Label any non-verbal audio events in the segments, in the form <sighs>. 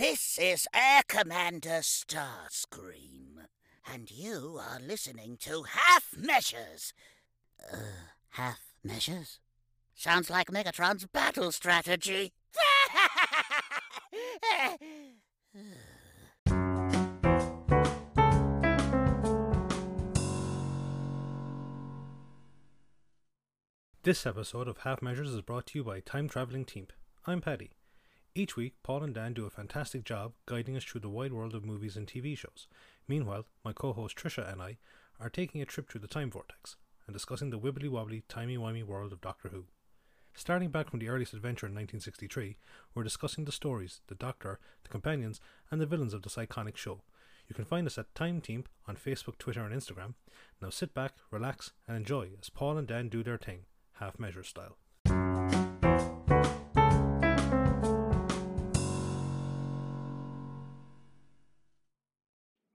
This is Air Commander Starscream, and you are listening to Half Measures. Uh, half measures? Sounds like Megatron's battle strategy. <laughs> This episode of Half Measures is brought to you by Time Traveling Team. I'm Paddy. Each week, Paul and Dan do a fantastic job guiding us through the wide world of movies and TV shows. Meanwhile, my co host Trisha and I are taking a trip through the time vortex and discussing the wibbly wobbly, timey wimey world of Doctor Who. Starting back from the earliest adventure in 1963, we're discussing the stories, the Doctor, the companions, and the villains of this iconic show. You can find us at Time Team on Facebook, Twitter, and Instagram. Now sit back, relax, and enjoy as Paul and Dan do their thing half measure style.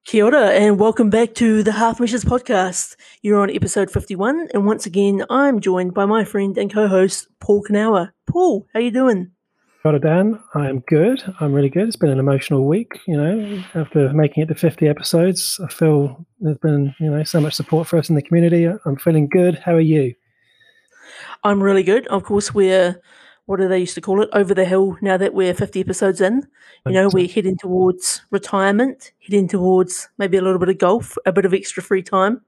Kia ora, and welcome back to the Half Measures podcast. You're on episode 51, and once again, I'm joined by my friend and co-host Paul Kanawa. Paul, how are you doing? Got it, Dan. I'm good. I'm really good. It's been an emotional week. You know, after making it to 50 episodes, I feel there's been you know so much support for us in the community. I'm feeling good. How are you? I'm really good. Of course, we're what do they used to call it? Over the hill. Now that we're 50 episodes in, you know, we're heading towards retirement, heading towards maybe a little bit of golf, a bit of extra free time.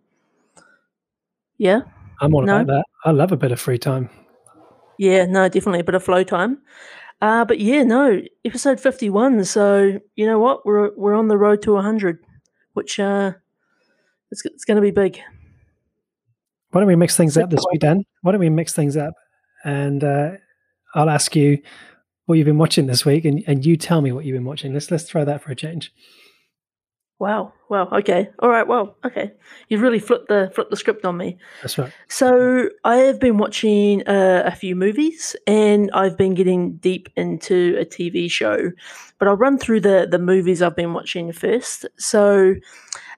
Yeah. I'm all No? about that. I love a bit of free time. Yeah, no, definitely a bit of flow time. Uh, but yeah, no, episode 51. So, you know what? We're we're on the road to 100, which uh it's, it's going to be big. Why don't we mix things up this Super. week, Dan? Why don't we mix things up? And uh, I'll ask you what you've been watching this week, and, and you tell me what you've been watching. Let's let's try that for a change. Wow. Wow. Okay. All right. Well, okay. You've really flipped the flipped the script on me. That's right. So I have been watching uh, a few movies, and I've been getting deep into a TV show. But I'll run through the the movies I've been watching first. So,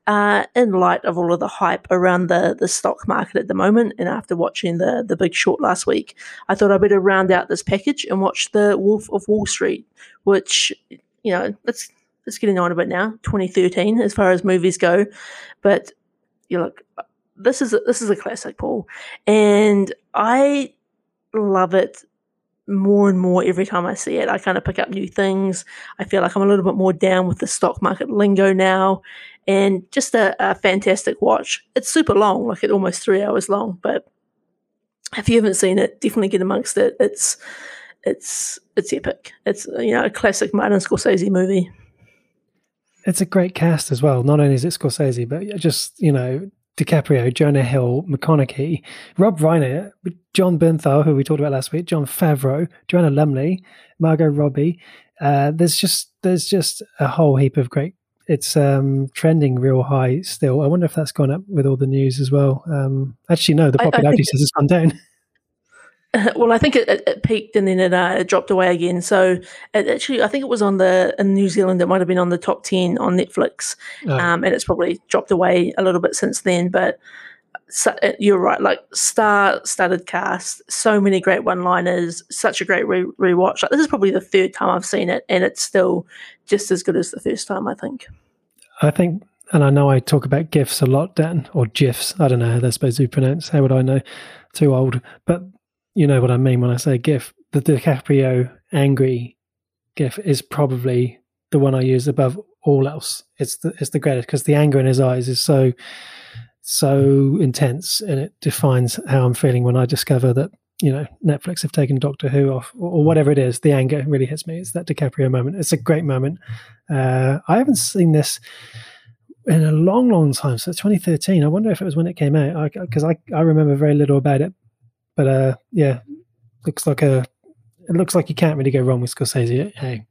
uh, in light of all of the hype around the the stock market at the moment, and after watching the the Big Short last week, I thought I'd better round out this package and watch the Wolf of Wall Street, which you know it's it's getting on a bit now, 2013 as far as movies go, but you look this is a, this is a classic, Paul, and I love it more and more every time I see it. I kind of pick up new things. I feel like I'm a little bit more down with the stock market lingo now, and just a, a fantastic watch. It's super long, like it's almost three hours long, but if you haven't seen it, definitely get amongst it. It's it's it's epic. It's you know a classic Martin Scorsese movie. It's a great cast as well. Not only is it Scorsese, but just you know DiCaprio, Jonah Hill, McConaughey, Rob Reiner, Jon Bernthal, who we talked about last week, Jon Favreau, Joanna Lumley, Margot Robbie. Uh, there's just there's just a whole heap of great. It's um, trending real high still. I wonder if that's gone up with all the news as well. Um, actually, no, the I- I popularity says it's gone down. <laughs> <laughs> well, I think it, it, it peaked and then it, uh, it dropped away again. So it actually, I think it was on the in New Zealand. It might have been on the top ten on Netflix, Oh. um, and it's probably dropped away a little bit since then. But so, uh, you're right, like star-studded cast, so many great one-liners, such a great re- rewatch. Like this is probably the third time I've seen it, and it's still just as good as the first time. I think. I think, and I know I talk about GIFs a lot, Dan, or GIFs. I don't know how they're supposed to be pronounced. How would I know? Too old. But you know what I mean when I say GIF. The DiCaprio angry GIF is probably the one I use above all else. It's the it's the greatest because the anger in his eyes is so so intense, and it defines how I'm feeling when I discover that you know Netflix have taken Doctor Who off or, or whatever it is. The anger really hits me. It's that DiCaprio moment. It's a great moment. Uh, I haven't seen this in a long, long time. So 2013. I wonder if it was when it came out because I, I, remember very little about it. But uh, yeah, looks like a. It looks like you can't really go wrong with Scorsese. Hey,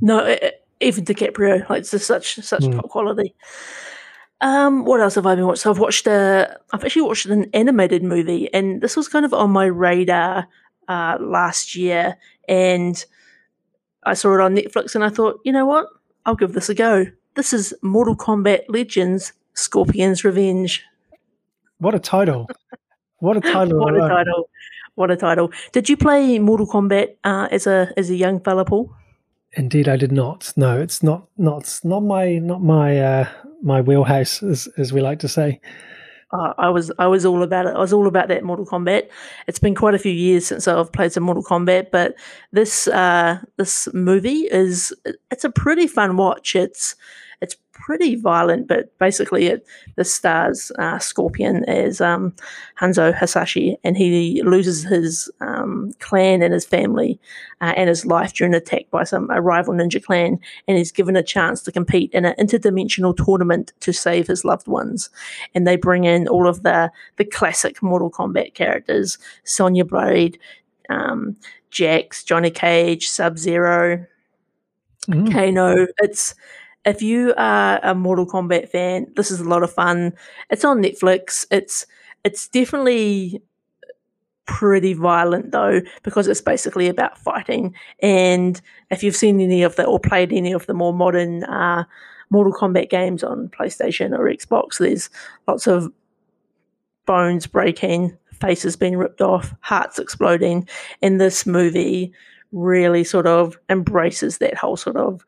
No, e- even DiCaprio, like it's just such such Mm. top quality. Um, what else have I been watching? So I've watched a, I've actually watched an animated movie, and this was kind of on my radar uh, last year, and I saw it on Netflix, and I thought, you know what, I'll give this a go. This is Mortal Kombat Legends: Scorpion's Revenge. what a title! What a <laughs> title! what a title! What a title! Did you play Mortal Kombat uh, as a as a young fella, Paul? Indeed, I did not. No, it's not not not my not my uh, my wheelhouse, as as we like to say. Uh, I was I was all about it. I was all about that Mortal Kombat. It's been quite a few years since I've played some Mortal Kombat, but this uh, this movie is it's a pretty fun watch. It's pretty violent, but basically it the stars uh, Scorpion as um, Hanzo Hasashi, and he loses his um, clan and his family uh, and his life during an attack by some a rival ninja clan, and he's given a chance to compete in an interdimensional tournament to save his loved ones. And they bring in all of the the classic Mortal Kombat characters: Sonya Blade, um, Jax, Johnny Cage, Sub Zero. Mm. Kano. It's if you are a Mortal Kombat fan, this is a lot of fun. It's on Netflix. It's it's definitely pretty violent though because it's basically about fighting. And if you've seen any of the or played any of the more modern uh, Mortal Kombat games on PlayStation or Xbox, there's lots of bones breaking, faces being ripped off, hearts exploding. And this movie really sort of embraces that whole sort of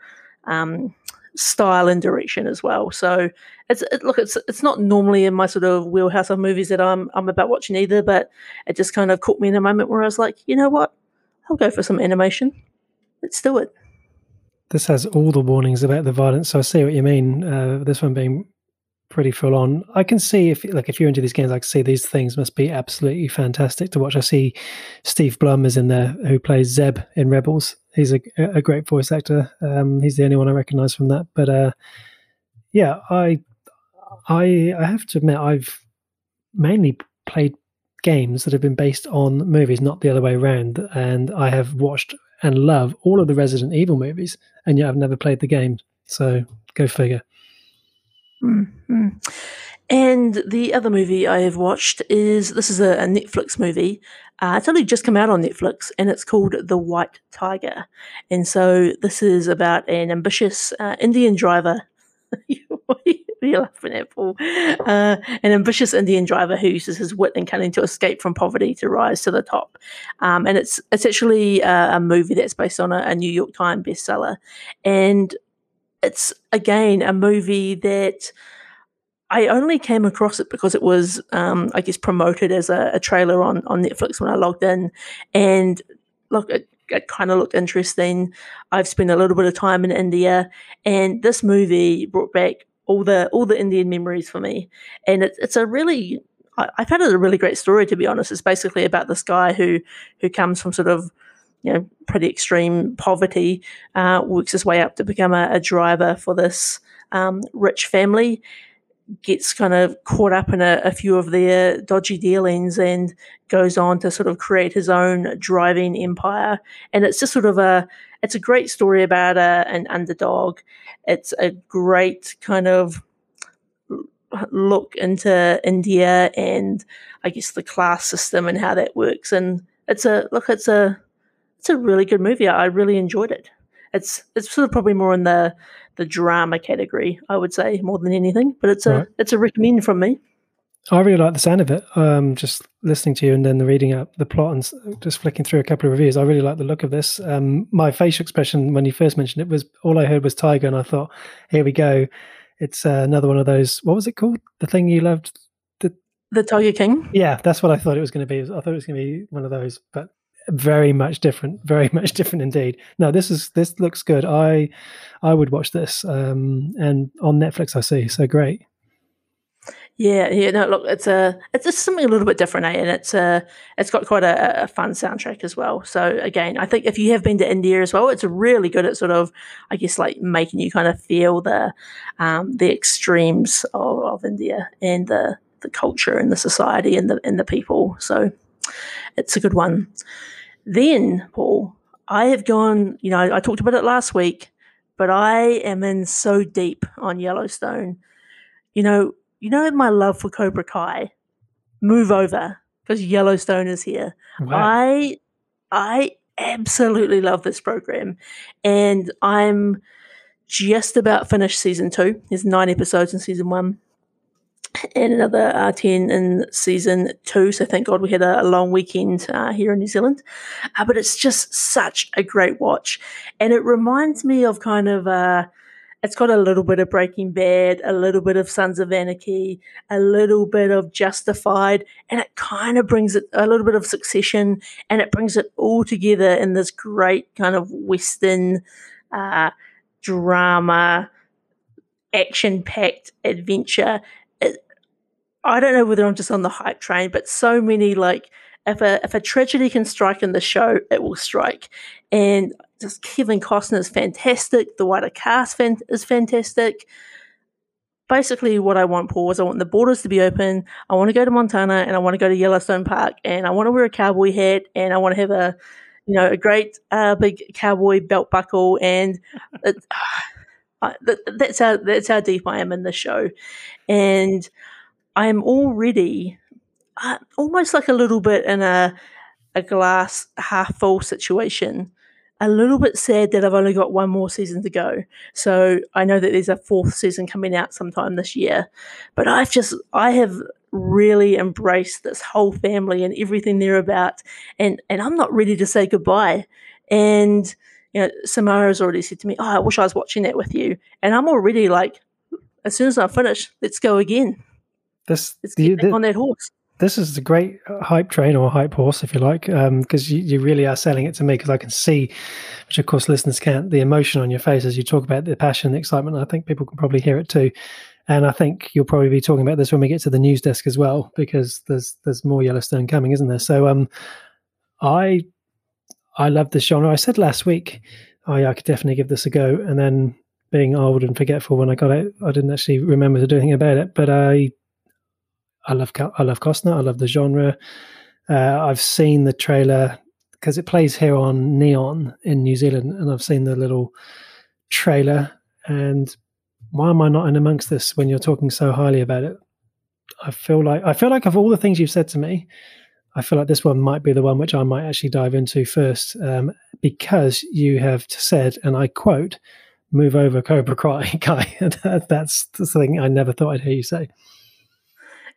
um, style and direction as well. So it's it, look, it's it's not normally in my sort of wheelhouse of movies that I'm I'm about watching either, but it just kind of caught me in a moment where I was like, you know what, I'll go for some animation. Let's do it. This has all the warnings about the violence, so I see what you mean. Uh, this one being pretty full on. I can see if like if you're into these games, I can see these things must be absolutely fantastic to watch. I see Steve Blum is in there who plays Zeb in Rebels. He's a, a great voice actor. Um, he's the only one I recognise from that. But uh, yeah, I I I have to admit I've mainly played games that have been based on movies, not the other way around. And I have watched and love all of the Resident Evil movies, and yet I've never played the game. So go figure. Mm-hmm. And the other movie I have watched is this is a, a Netflix movie. Uh, it's only just come out on Netflix, and it's called The White Tiger. And so this is about an ambitious uh, Indian driver. <laughs> You're laughing at Paul. Uh, an ambitious Indian driver who uses his wit and cunning to escape from poverty to rise to the top. Um, and it's it's actually a, a, movie that's based on a, a New York Times bestseller, and it's again a movie that I only came across it because it was, um, I guess, promoted as a, a, trailer on, on Netflix when I logged in. And look, it, it kind of looked interesting. I've spent a little bit of time in India, and this movie brought back all the all the Indian memories for me. And it, it's a really, I, I found it a really great story to be honest. It's basically about this guy who who comes from sort of you know, pretty extreme poverty, uh, works his way up to become a, a driver for this um, rich family, gets kind of caught up in a, a, few of their dodgy dealings and goes on to sort of create his own driving empire. And it's just sort of a, it's a great story about a, an underdog. It's a great kind of look into India and I guess the class system and how that works. And it's a look, it's a it's a really good movie. I really enjoyed it. It's it's sort of probably more in the the drama category, I would say, more than anything. But it's a right. it's a recommend from me. I really like the sound of it. Um, just listening to you and then the reading up the plot and just flicking through a couple of reviews. I really like the look of this. Um, my facial expression when you first mentioned it was all I heard was tiger, and I thought, here we go. It's uh, another one of those. What was it called? The thing you loved. The the Tiger King. Yeah, that's what I thought it was going to be. I thought it was going to be one of those, but very much different very <laughs> much different indeed. No this is this looks good. I i would watch this um and on netflix i see so great. Yeah yeah no look it's a it's just something a little bit different eh? and it's a it's got quite a, a, fun soundtrack as well. So again i think if you have been to india as well it's really good at sort of i guess like making you kind of feel the um the extremes of, of india and the the culture and the society and the and the people. So it's a good one then, Paul, I have gone, you know, I talked about it last week, but I am in so deep on Yellowstone. You know, you know my love for Cobra Kai. Move over because Yellowstone is here. Wow. I I absolutely love this program and I'm just about finished season 2. There's 9 episodes in season 1. And another uh, 10 in season two. So thank God we had a, a long weekend uh, here in New Zealand. Uh, but it's just such a great watch. And it reminds me of kind of, uh, it's got a little bit of Breaking Bad, a little bit of Sons of Anarchy, a little bit of Justified, and it kind of brings it a little bit of Succession, and it brings it all together in this great kind of Western uh, drama action packed adventure. I don't know whether I'm just on the hype train, but so many like if a if a tragedy can strike in the show, it will strike. And just Kevin Costner is fantastic. The wider cast fan- is fantastic. Basically, what I want, Paul, is I want the borders to be open. I want to go to Montana and I want to go to Yellowstone Park and I want to wear a cowboy hat and I want to have a, you know, a great uh, big cowboy belt buckle and it, <sighs> uh, that's how that's how deep I am in the show, and I am already uh, almost like a little bit in a a glass half full situation. A little bit sad that I've only got one more season to go. So I know that there's a fourth season coming out sometime this year. But I've just I have really embraced this whole family and everything they're about and and I'm not ready to say goodbye. And you know, Samara's already said to me, Oh, I wish I was watching that with you. And I'm already like, as soon as I finish, let's go again. This on that horse this is a great hype train or hype horse, if you like, because um, you, you, really are selling it to me. Because I can see, which of course listeners can't, the emotion on your face as you talk about the passion, the excitement. I think people can probably hear it too, and I think you'll probably be talking about this when we get to the news desk as well, because there's there's more Yellowstone coming, isn't there? So, um, I I love this genre. I said last week, oh yeah, I could definitely give this a go, and then being old and forgetful when I got it, I didn't actually remember to do anything about it, but I I love I love Costner. I love the genre. Uh, I've seen the trailer because it plays here on Neon in New Zealand, and I've seen the little trailer. And why am I not in amongst this when you're talking so highly about it? I feel like I feel like of all the things you've said to me, I feel like this one might be the one which I might actually dive into first um, because you have said, and I quote, "Move over, Cobra Kai, <laughs> guy." <laughs> That's the thing I never thought I'd hear you say.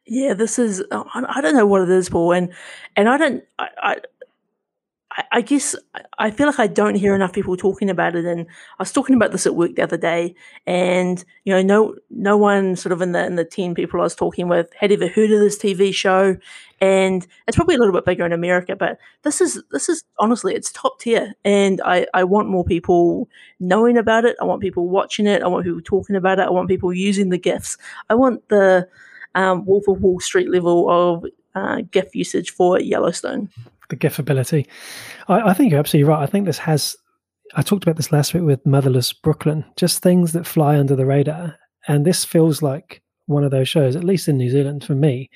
Yeah, this is. Oh, I don't know what it is, Paul, and and I don't. I, I I guess I feel like I don't hear enough people talking about it. And I was talking about this at work the other day, and you know, no, no one sort of in the in the ten people I was talking with had ever heard of this TV show, and it's probably a little bit bigger in America. But this is this is honestly, it's top tier, and I I want more people knowing about it. I want people watching it. I want people talking about it. I want people using the gifts. I want the um, Wolf of Wall Street level of uh, GIF usage for Yellowstone. The GIF ability. I, I think you're absolutely right. I think this has. I talked about this last week with Motherless Brooklyn, just things that fly under the radar. And this feels like one of those shows, at least in New Zealand for me,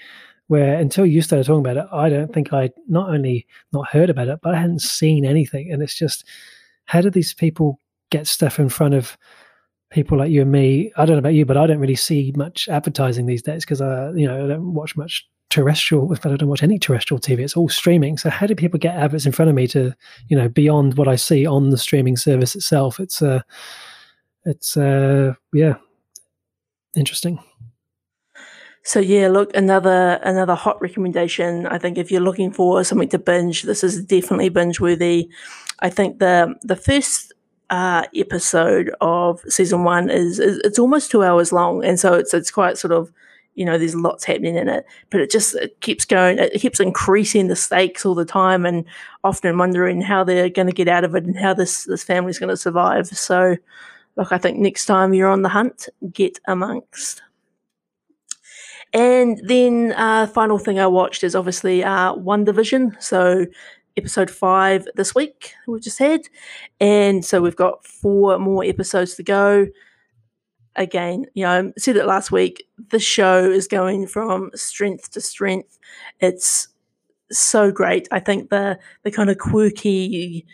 where until you started talking about it, I don't think I'd not only not heard about it, but I hadn't seen anything. And it's just, how do these people get stuff in front of people like you and me. I don't know about you, but I don't really see much advertising these days because I, you know, I don't watch much terrestrial. <laughs> I don't watch any terrestrial TV. It's all streaming. So how do people get adverts in front of me to, you know, beyond what I see on the streaming service itself? It's uh, it's uh, yeah, interesting. So yeah, look another another hot recommendation. I think if you're looking for something to binge, this is definitely binge worthy. I think the the first uh, episode of season one is, is, it's almost two hours long, and so it's it's quite sort of you know there's lots happening in it, but it just it keeps going, it keeps increasing the stakes all the time, and often wondering how they're going to get out of it and how this this family's going to survive. So, look, I think next time you're on the hunt, get amongst. And then uh, final thing I watched is obviously uh, Division. So episode five this week we've just had. And so we've got four more episodes to go. Again you know I said it last week the show is going from strength to strength. It's so great. I think the the kind of quirky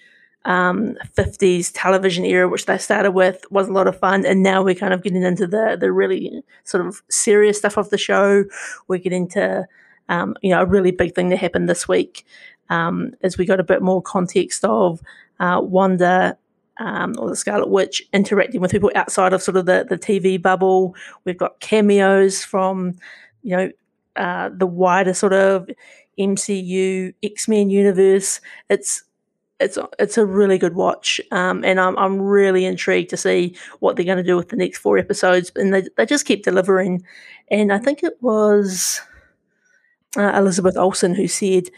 um, 50s television era which they started with was a lot of fun. And now we're kind of getting into the the really sort of serious stuff of the show. We're getting to um, you know a really big thing that happened this week um, as we got a bit more context of uh, Wanda um, or the Scarlet Witch interacting with people outside of sort of the, the TV bubble. We've got cameos from you know, uh, the wider sort of MCU X Men universe. It's it's it's a really good watch, um, and I'm I'm really intrigued to see what they're going to do with the next four episodes. And they they just keep delivering. And I think it was uh, Elizabeth Olsen who said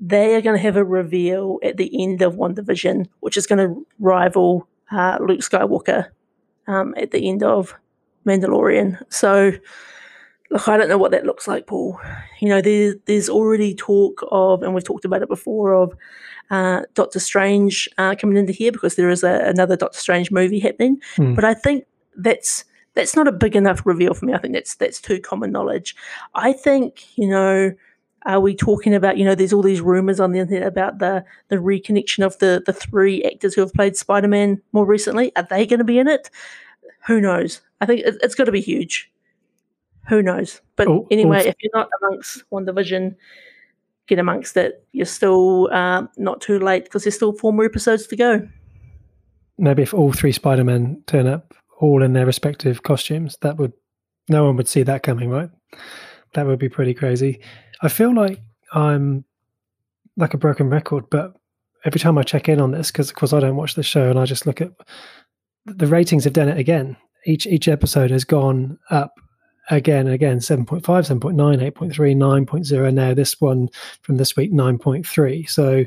they are going to have a reveal at the end of WandaVision, which is going to rival uh, Luke Skywalker um, at the end of Mandalorian. So look, I don't know what that looks like, Paul. You know, there's there's already talk of, and we've talked about it before, of uh, Doctor Strange uh, coming into here because there is a, another Doctor Strange movie happening. Hmm. But I think that's that's not a big enough reveal for me. I think that's that's too common knowledge. I think you know. Are we talking about you know? There's all these rumors on the internet about the the reconnection of the the three actors who have played Spider Man more recently. Are they going to be in it? Who knows? I think it, it's got to be huge who knows? But Oh, anyway, also- if you're not amongst WandaVision, get amongst it. You're still uh, not too late because there's still four more episodes to go. Maybe if all three Spider Men turn up, all in their respective costumes, that would no one would see that coming, right? That would be pretty crazy. I feel like I'm like a broken record, but every time I check in on this, because of course I don't watch the show and I just look at the ratings have done it again. Each each episode has gone up again and again 7.5 7.9 8.3 9.0 now this one from this week 9.3 so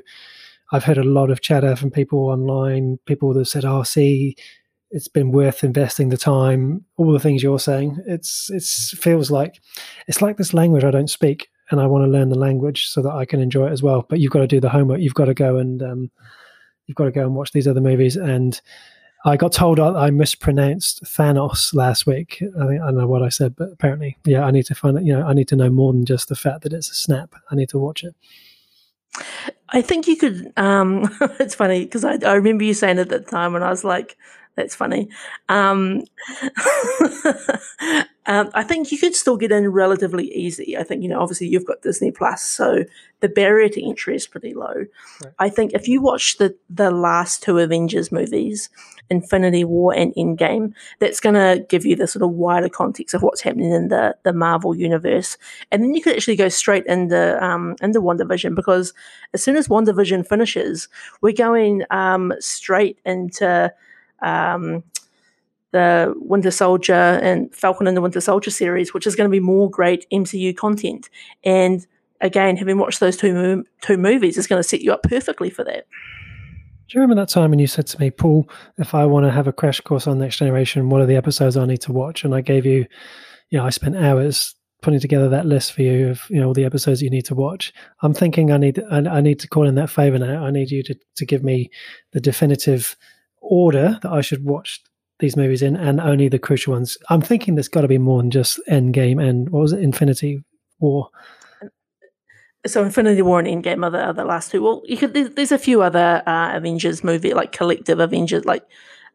i've heard a lot of chatter from people online people that said oh see it's been worth investing the time all the things you're saying. It's it's feels like it's like this language i don't speak and i want to learn the language so that i can enjoy it as well but you've got to do the homework you've got to go and um, you've got to go and watch these other movies and I got told I, mispronounced Thanos last week. I think I don't know what I said, but apparently, yeah, I need to find it. You know, I need to know more than just the fact that it's a snap. I need to watch it. I think you could. Um, <laughs> it's funny because I, I remember you saying at the time, and I was like, "That's funny." Um, <laughs> um, I think you could still get in relatively easy. I think you know, obviously, you've got Disney Plus, so the barrier to entry is pretty low. Right. I think if you watch the the last two Avengers movies, Infinity War and Endgame, that's going to give you the sort of wider context of what's happening in the the Marvel universe, and then you could actually go straight into um, into WandaVision because as soon as WandaVision finishes, we're going um, straight into um, the Winter Soldier and Falcon and the Winter Soldier series, which is going to be more great MCU content. And again, having watched those two mo- two movies is going to set you up perfectly for that. Do you remember that time when you said to me, Paul, if I want to have a crash course on Next Generation, what are the episodes I need to watch? And I gave you, you know, I spent hours putting together that list for you of you know all the episodes you need to watch. I'm thinking I need I, I need to call in that favor now. I need you to to give me the definitive order that I should watch these movies in, and only the crucial ones. I'm thinking there's got to be more than just Endgame and what was it, Infinity War. So Infinity War and Endgame are the, are the last two. Well, you could there's, a few other uh, Avengers movie like collective Avengers like.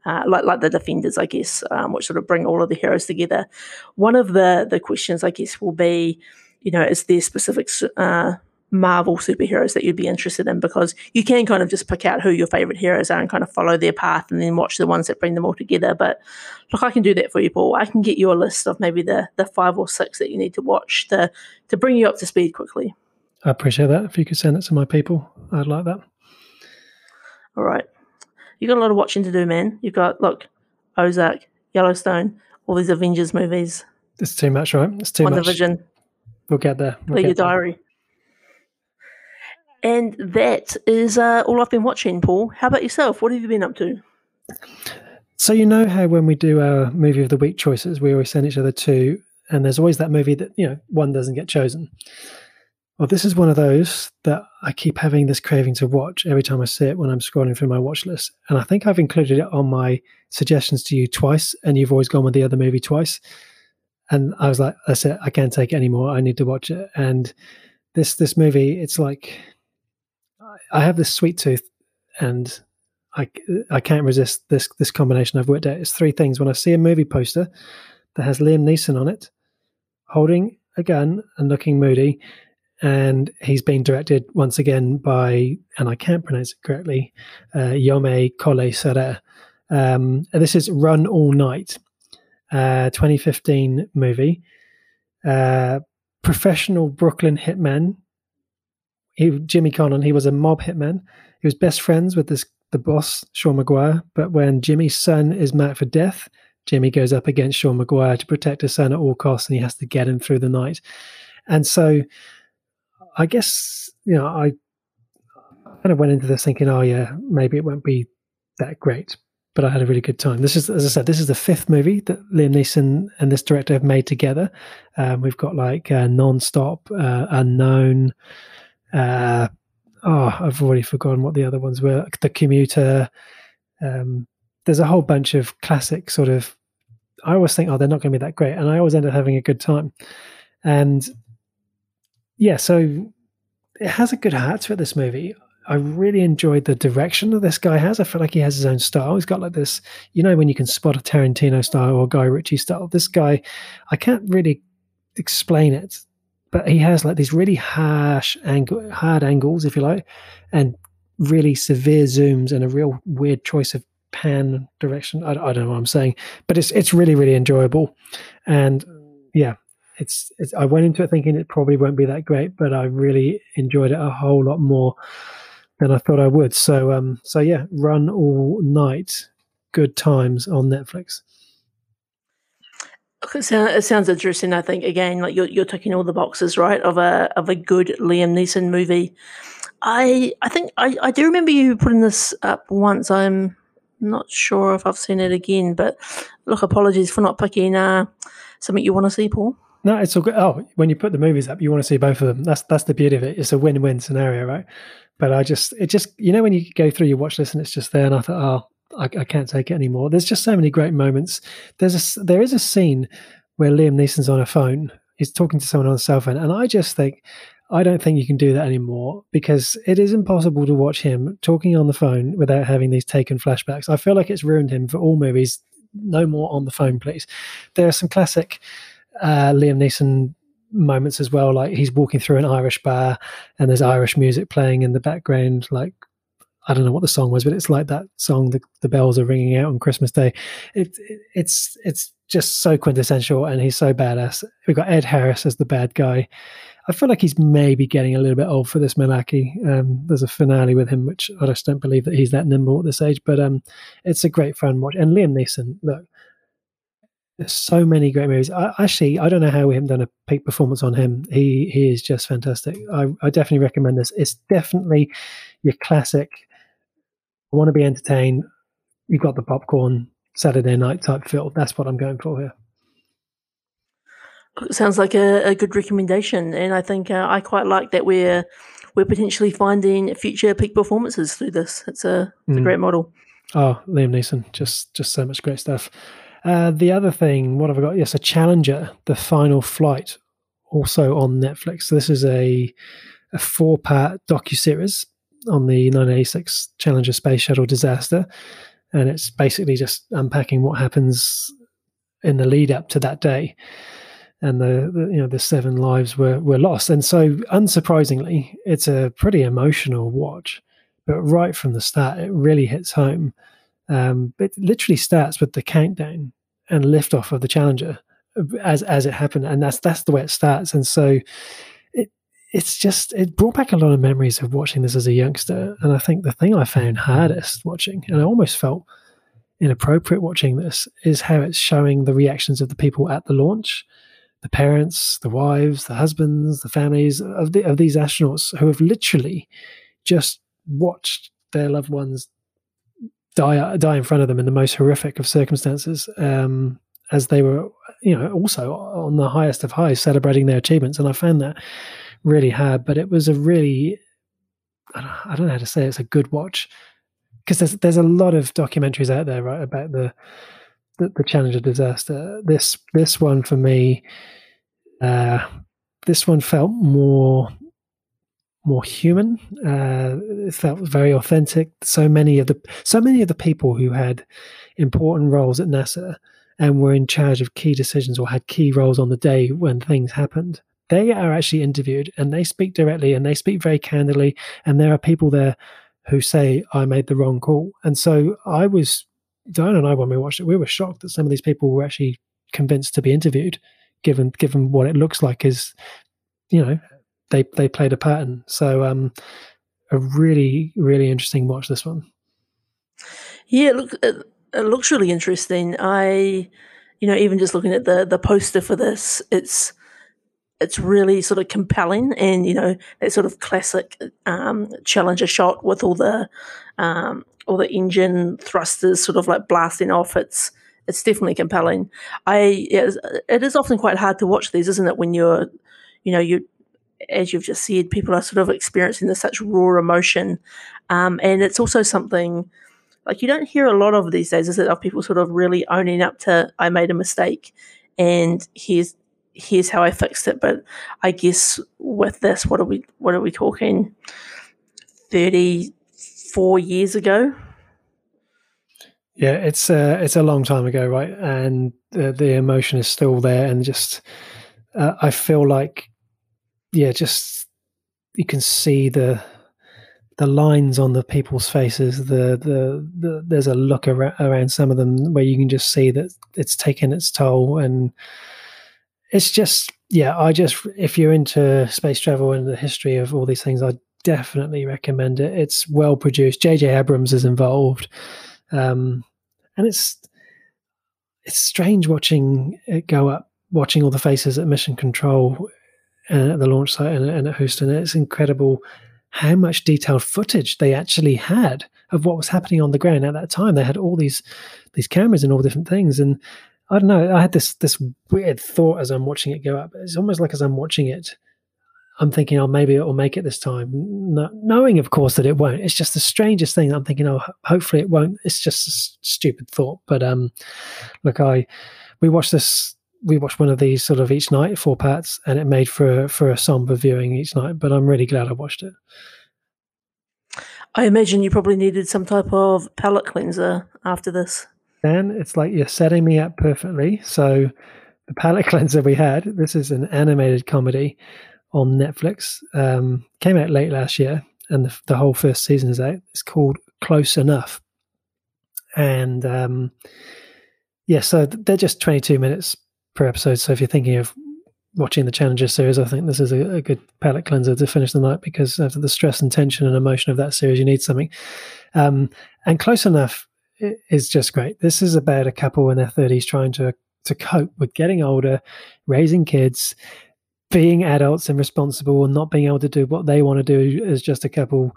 Uh, like like the defenders, I guess, um, which sort of bring all of the heroes together. One of the the questions, I guess, will be, you know, is there specific uh, Marvel superheroes that you'd be interested in? Because you can kind of just pick out who your favorite heroes are and kind of follow their path, and then watch the ones that bring them all together. But look, I can do that for you, Paul. I can get you a list of maybe the the five or six that you need to watch to to bring you up to speed quickly. I appreciate that. If you could send it to my people, I'd like that. All right. You got a lot of watching to do, man. You've got look, Ozark, Yellowstone, all these Avengers movies, It's too much, right? It's too One much. Division, We'll get there. We'll of there. Diary. And that is uh, all I've been watching, Paul. How about yourself? What have you been up to? So you know how when we do our movie of the week choices, we always send each other two, and there's always that movie that you know one doesn't get chosen. Well, this is one of those that I keep having this craving to watch every time I see it when I'm scrolling through my watch list, and I think I've included it on my suggestions to you twice, and you've always gone with the other movie twice. And I was like, that's it. I can't take it anymore. I need to watch it. And this this movie, it's like I have this sweet tooth, and I, I can't resist this this combination I've worked out. It's three things. When I see a movie poster that has Liam Neeson on it, holding a gun and looking moody, and he's being directed once again by, and I can't pronounce it correctly, uh, Jaume Collet-Serra. Um, this is Run All Night, uh, 2015 movie. Uh, professional Brooklyn hitman. He, Jimmy Conlon, he was a mob hitman. He was best friends with this the boss, Sean Maguire. But when Jimmy's son is marked for death, Jimmy goes up against Sean Maguire to protect his son at all costs, and he has to get him through the night. And so, I guess you know, I kind of went into this thinking, oh yeah, maybe it won't be that great, but I had a really good time. This is, as I said, this is the fifth movie that Liam Neeson and this director have made together. Um, we've got like uh, Non-Stop, uh, Unknown. Uh, oh, I've already forgotten what the other ones were. The Commuter. Um, there's a whole bunch of classic sort of. I always think, oh, they're not going to be that great, and I always end up having a good time. And yeah, so it has a good heart to it. This movie. I really enjoyed the direction that this guy has. I feel like he has his own style. He's got like this, you know, when you can spot a Tarantino style or Guy Ritchie style. This guy, I can't really explain it, but he has like these really harsh angle, hard angles, if you like, and really severe zooms and a real weird choice of pan direction. I, I don't know what I'm saying, but it's it's really really enjoyable, and yeah, it's, it's I went into it thinking it probably won't be that great, but I really enjoyed it a whole lot more than I thought I would. So um, so yeah, run all night, good times on Netflix. It sounds, interesting. I think again, like you're you're ticking all the boxes, right? Of a of a good Liam Neeson movie. I I think I, I do remember you putting this up once. I'm not sure if I've seen it again, but look, apologies for not picking uh, something you want to see, Paul. No, it's all good. Oh, when you put the movies up, you want to see both of them. That's that's the beauty of it. It's a win-win scenario, right? But I just, it just, you know, when you go through your watch list and it's just there, and I thought, oh, I, I can't take it anymore. There's just so many great moments. There's a, there is a scene where Liam Neeson's on a phone. He's talking to someone on a cell phone, and I just think, I don't think you can do that anymore because it is impossible to watch him talking on the phone without having these taken flashbacks. I feel like it's ruined him for all movies. No more on the phone, please. There are some classic uh, Liam Neeson moments as well. Like he's walking through an Irish bar and there's Irish music playing in the background. Like I don't know what the song was, but it's like that song. The, the bells are ringing out on Christmas Day. It, it, it's it's just so quintessential, and he's so badass. We've got Ed Harris as the bad guy. I feel like he's maybe getting a little bit old for this Malachi. Um, there's a finale with him, which I just don't believe that he's that nimble at this age. But um, it's a great fun watch. And Liam Neeson, look, there's so many great movies. I, actually, I don't know how we haven't done a peak performance on him. He he is just fantastic. I, I definitely recommend this. It's definitely your classic. I want to be entertained. You've got the popcorn Saturday night type feel. That's what I'm going for here. Sounds like a, a good recommendation, and I think uh, I quite like that we're we're potentially finding future peak performances through this. It's a, it's a mm. great model. Oh, Liam Neeson, just just so much great stuff. Uh, the other thing, what have I got? Yes, a Challenger, the final flight, also on Netflix. So this is a a four part docu series on the 1986 Challenger space shuttle disaster, and it's basically just unpacking what happens in the lead up to that day. And the, the you know the seven lives were were lost, and so unsurprisingly, it's a pretty emotional watch. But right from the start, it really hits home um, it literally starts with the countdown and liftoff of the Challenger as as it happened, and that's that's the way it starts. And so it's just it brought back a lot of memories of watching this as a youngster. And I think the thing I found hardest watching, and I almost felt inappropriate watching this, is how it's showing the reactions of the people at the launch. The parents, the wives, the husbands, the families of the, of these astronauts who have literally just watched their loved ones die die in front of them in the most horrific of circumstances um, as they were you know also on the highest of highs celebrating their achievements and i found that really hard but it was a really i don't, know how to say it, it's a good watch because there's there's a lot of documentaries out there right about the the, the challenger disaster this this one for me uh this one felt more more human. Uh, it felt very authentic. So many of the so many of the people who had important roles at NASA and were in charge of key decisions or had key roles on the day when things happened. They are actually interviewed and they speak directly and they speak very candidly. And there are people there who say, I made the wrong call. And so I was, Diane and I, when we watched it, we were shocked that some of these people were actually convinced to be interviewed, given given what it looks like is you know they they played a pattern. So um, a really really interesting watch this one. Yeah, look, it, it looks really interesting. I, you know, even just looking at the the poster for this, it's it's really sort of compelling and you know that sort of classic um, challenger shot with all the um, all the engine thrusters sort of like blasting off. It's it's definitely compelling. I it is often quite hard to watch these isn't it when you're you know you as you've just said people are sort of experiencing this such raw emotion. Um, and it's also something like you don't hear a lot of these days is it of people sort of really owning up to i made a mistake and here's here's how I fixed it. But I guess with this, what are we what are we talking? Thirty four years ago. Yeah, it's uh, it's a long time ago, right? And the emotion is still there, and just uh, I feel like, yeah, just you can see the the lines on the people's faces. The the, the there's a look around, around some of them where you can just see that it's taken its toll, and it's just yeah i just if you're into space travel and the history of all these things i definitely recommend it. It's well produced. Jj abrams is involved. Um, and it's it's strange watching it go up watching all the faces at mission control and at the launch site and, and at houston. It's incredible how much detailed footage they actually had of what was happening on the ground. At that time they had all these these cameras and all different things. And I don't know. I had this this weird thought as I'm watching it go up. It's almost like as I'm watching it, I'm thinking, oh, maybe it will make it this time. No, knowing, of course, that it won't. It's just the strangest thing. I'm thinking, oh, hopefully it won't. It's just a stupid thought. But um, look, I we watched this. We watched one of these sort of each night, four parts, and it made for for a somber viewing each night. But I'm really glad I watched it. I imagine you probably needed some type of palate cleanser after this. Dan, it's like you're setting me up perfectly. So, the palate <laughs> cleanser we had, this is an animated comedy on Netflix. Um, came out late last year, and the, the, whole first season is out. It's called Close Enough. And um, yeah, so they're just 22 minutes per episode. So, if you're thinking of watching the Challenger series, I think this is a, a, good palate cleanser to finish the night because after the stress and tension and emotion of that series, you need something. Um, and Close Enough is just great. This is about a couple in their 30s trying to to cope with getting older, raising kids, being adults and responsible, and not being able to do what they want to do as just a couple.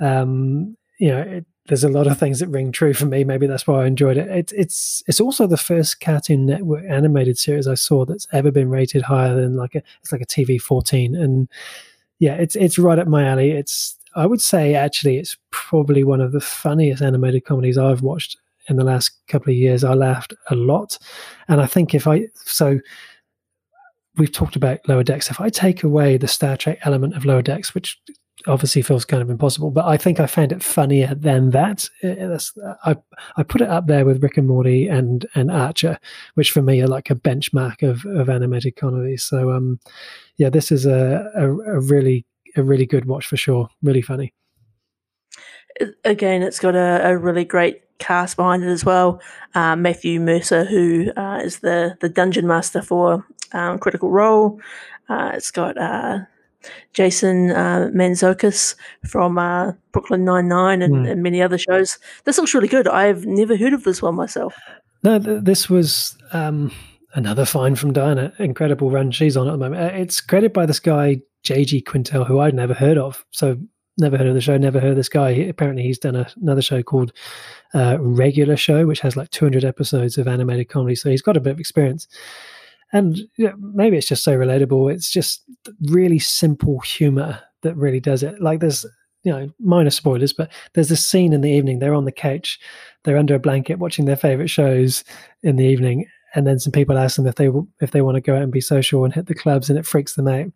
Um, you know, it, there's a lot of things that ring true for me. Maybe that's why I enjoyed it. it. It's it's also the first Cartoon Network animated series I saw that's ever been rated higher than like a it's like a TV 14, and yeah, it's it's right up my alley. It's I would say actually it's probably one of the funniest animated comedies I've watched in the last couple of years. I laughed a lot, and I think if I so we've talked about lower decks. If I take away the Star Trek element of lower decks, which obviously feels kind of impossible, but I think I found it funnier than that. I I put it up there with Rick and Morty and and Archer, which for me are like a benchmark of of animated comedies. So um, yeah, this is a, a, a really a really good watch for sure. Really funny. Again, it's got a, a really great cast behind it as well. Uh, Matthew Mercer, who uh, is the the dungeon master for um, Critical Role. Uh, it's got uh, Jason uh, from uh, Brooklyn Nine Nine and, mm. and, many other shows. This looks really good. I've never heard of this one myself. No, th- this was um, another find from Diana. Incredible run she's on at the moment. It's credited by this guy JG Quintel, who I'd never heard of. So never heard of the show, never heard of this guy. Apparently, he's done a, another show called uh, Regular Show, which has like 200 episodes of animated comedy. So he's got a bit of experience. And you know, maybe it's just so relatable. It's just really simple humor that really does it. Like there's, you know, minor spoilers, but there's this scene in the evening. They're on the couch, they're under a blanket watching their favorite shows in the evening, and then some people ask them if they if they want to go out and be social and hit the clubs, and it freaks them out.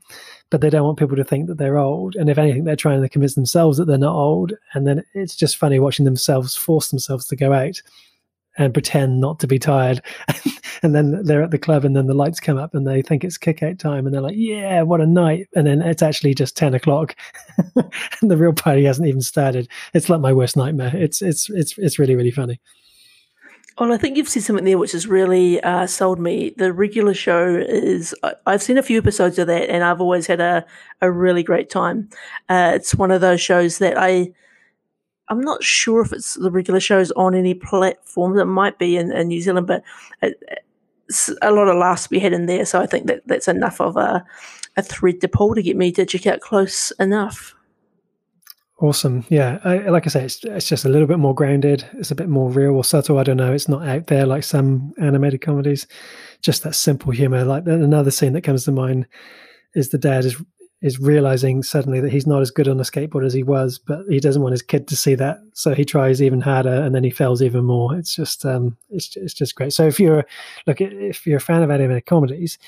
But they don't want people to think that they're old, and if anything, they're trying to convince themselves that they're not old. And then it's just funny watching themselves force themselves to go out and pretend not to be tired, <laughs> and then they're at the club, and then the lights come up, and they think it's kick out time, and they're like, "Yeah, what a night!" And then it's actually just ten o'clock, <laughs> and the real party hasn't even started. It's like my worst nightmare. It's it's it's it's really really funny. Well, I think you've said something there which has really uh, sold me. The regular show is, I've seen a few episodes of that and I've always had a, a really great time. Uh, it's one of those shows that I, I'm not sure if it's the regular shows on any platforms. It might be in, in New Zealand, but a lot of laughs be had in there. So I think that that's enough of a, a thread to pull to get me to check out close enough. Awesome. Yeah. I, like I say, it's, it's just a little bit more grounded. It's a bit more real or subtle. I don't know. It's not out there like some animated comedies. Just that simple humor. Like another scene that comes to mind is the dad is is realizing suddenly that he's not as good on a skateboard as he was, but he doesn't want his kid to see that, so he tries even harder, and then he fails even more. It's just um, it's it's just great. So if you're look if you're a fan of animated comedies,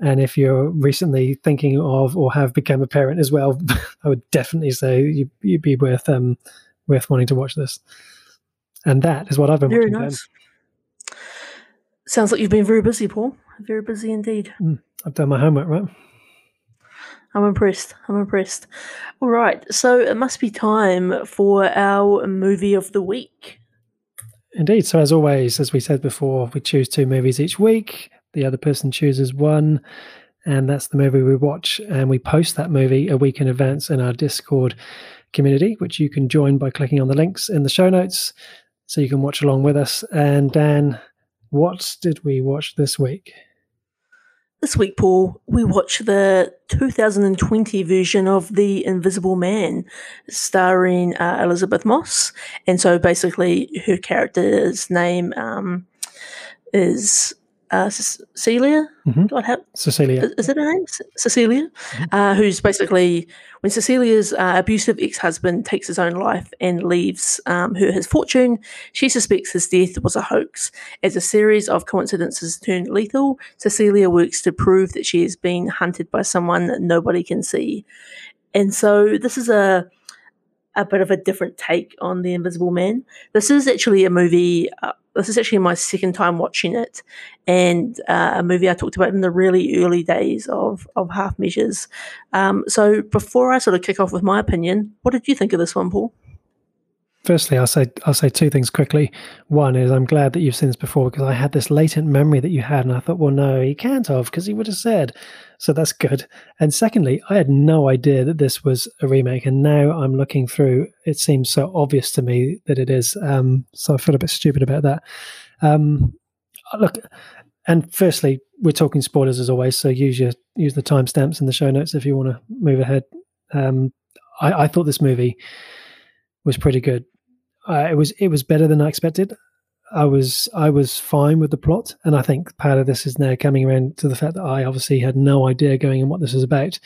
and if you're recently thinking of or have become a parent as well, <laughs> I would definitely say you, would be worth um, worth wanting to watch this. And that is what I've been very watching. Nice. Sounds like you've been very busy, Paul. Very busy indeed. Mm, I've done my homework, right? I'm impressed. I'm impressed. All right, so it must be time for our movie of the week. Indeed. So, as always, as we said before, we choose two movies each week the other person chooses one and that's the movie we watch and we post that movie a week in advance in our discord community which you can join by clicking on the links in the show notes so you can watch along with us. And dan what did we watch this week? This week paul we watched the 2020 version of the invisible man starring uh, elisabeth moss. And so basically her character's name um, is uh, Cecilia. Mm-hmm. God help. Cecilia. Is, is it her name? C- Cecilia, mm-hmm. uh, who's basically when Cecilia's uh, abusive ex-husband takes his own life and leaves um, her his fortune, she suspects his death was a hoax. As a series of coincidences turn lethal, Cecilia works to prove that she is being hunted by someone that nobody can see. And so this is a a bit of a different take on the Invisible Man. This is actually a movie. This is actually my second time watching it, and uh, a movie I talked about in the really early days of of Half Measures. Um, so before I sort of kick off with my opinion, what did you think of this one, Paul? Firstly, I'll say I'll say two things quickly. One is I'm glad that you've seen this before because I had this latent memory that you had, and I thought, well, no, he can't have because he would have said. So that's good. And secondly, I had no idea that this was a remake, and now I'm looking through. It seems so obvious to me that it is. Um, so I feel a bit stupid about that. Um, look, and firstly, we're talking spoilers as always, so use your use the timestamps in the show notes if you want to move ahead. Um, I, I thought this movie was pretty good. Uh, it was it was better than I expected. I was I was fine with the plot, and I think part of this is now coming around to the fact that I obviously had no idea going in what this was about.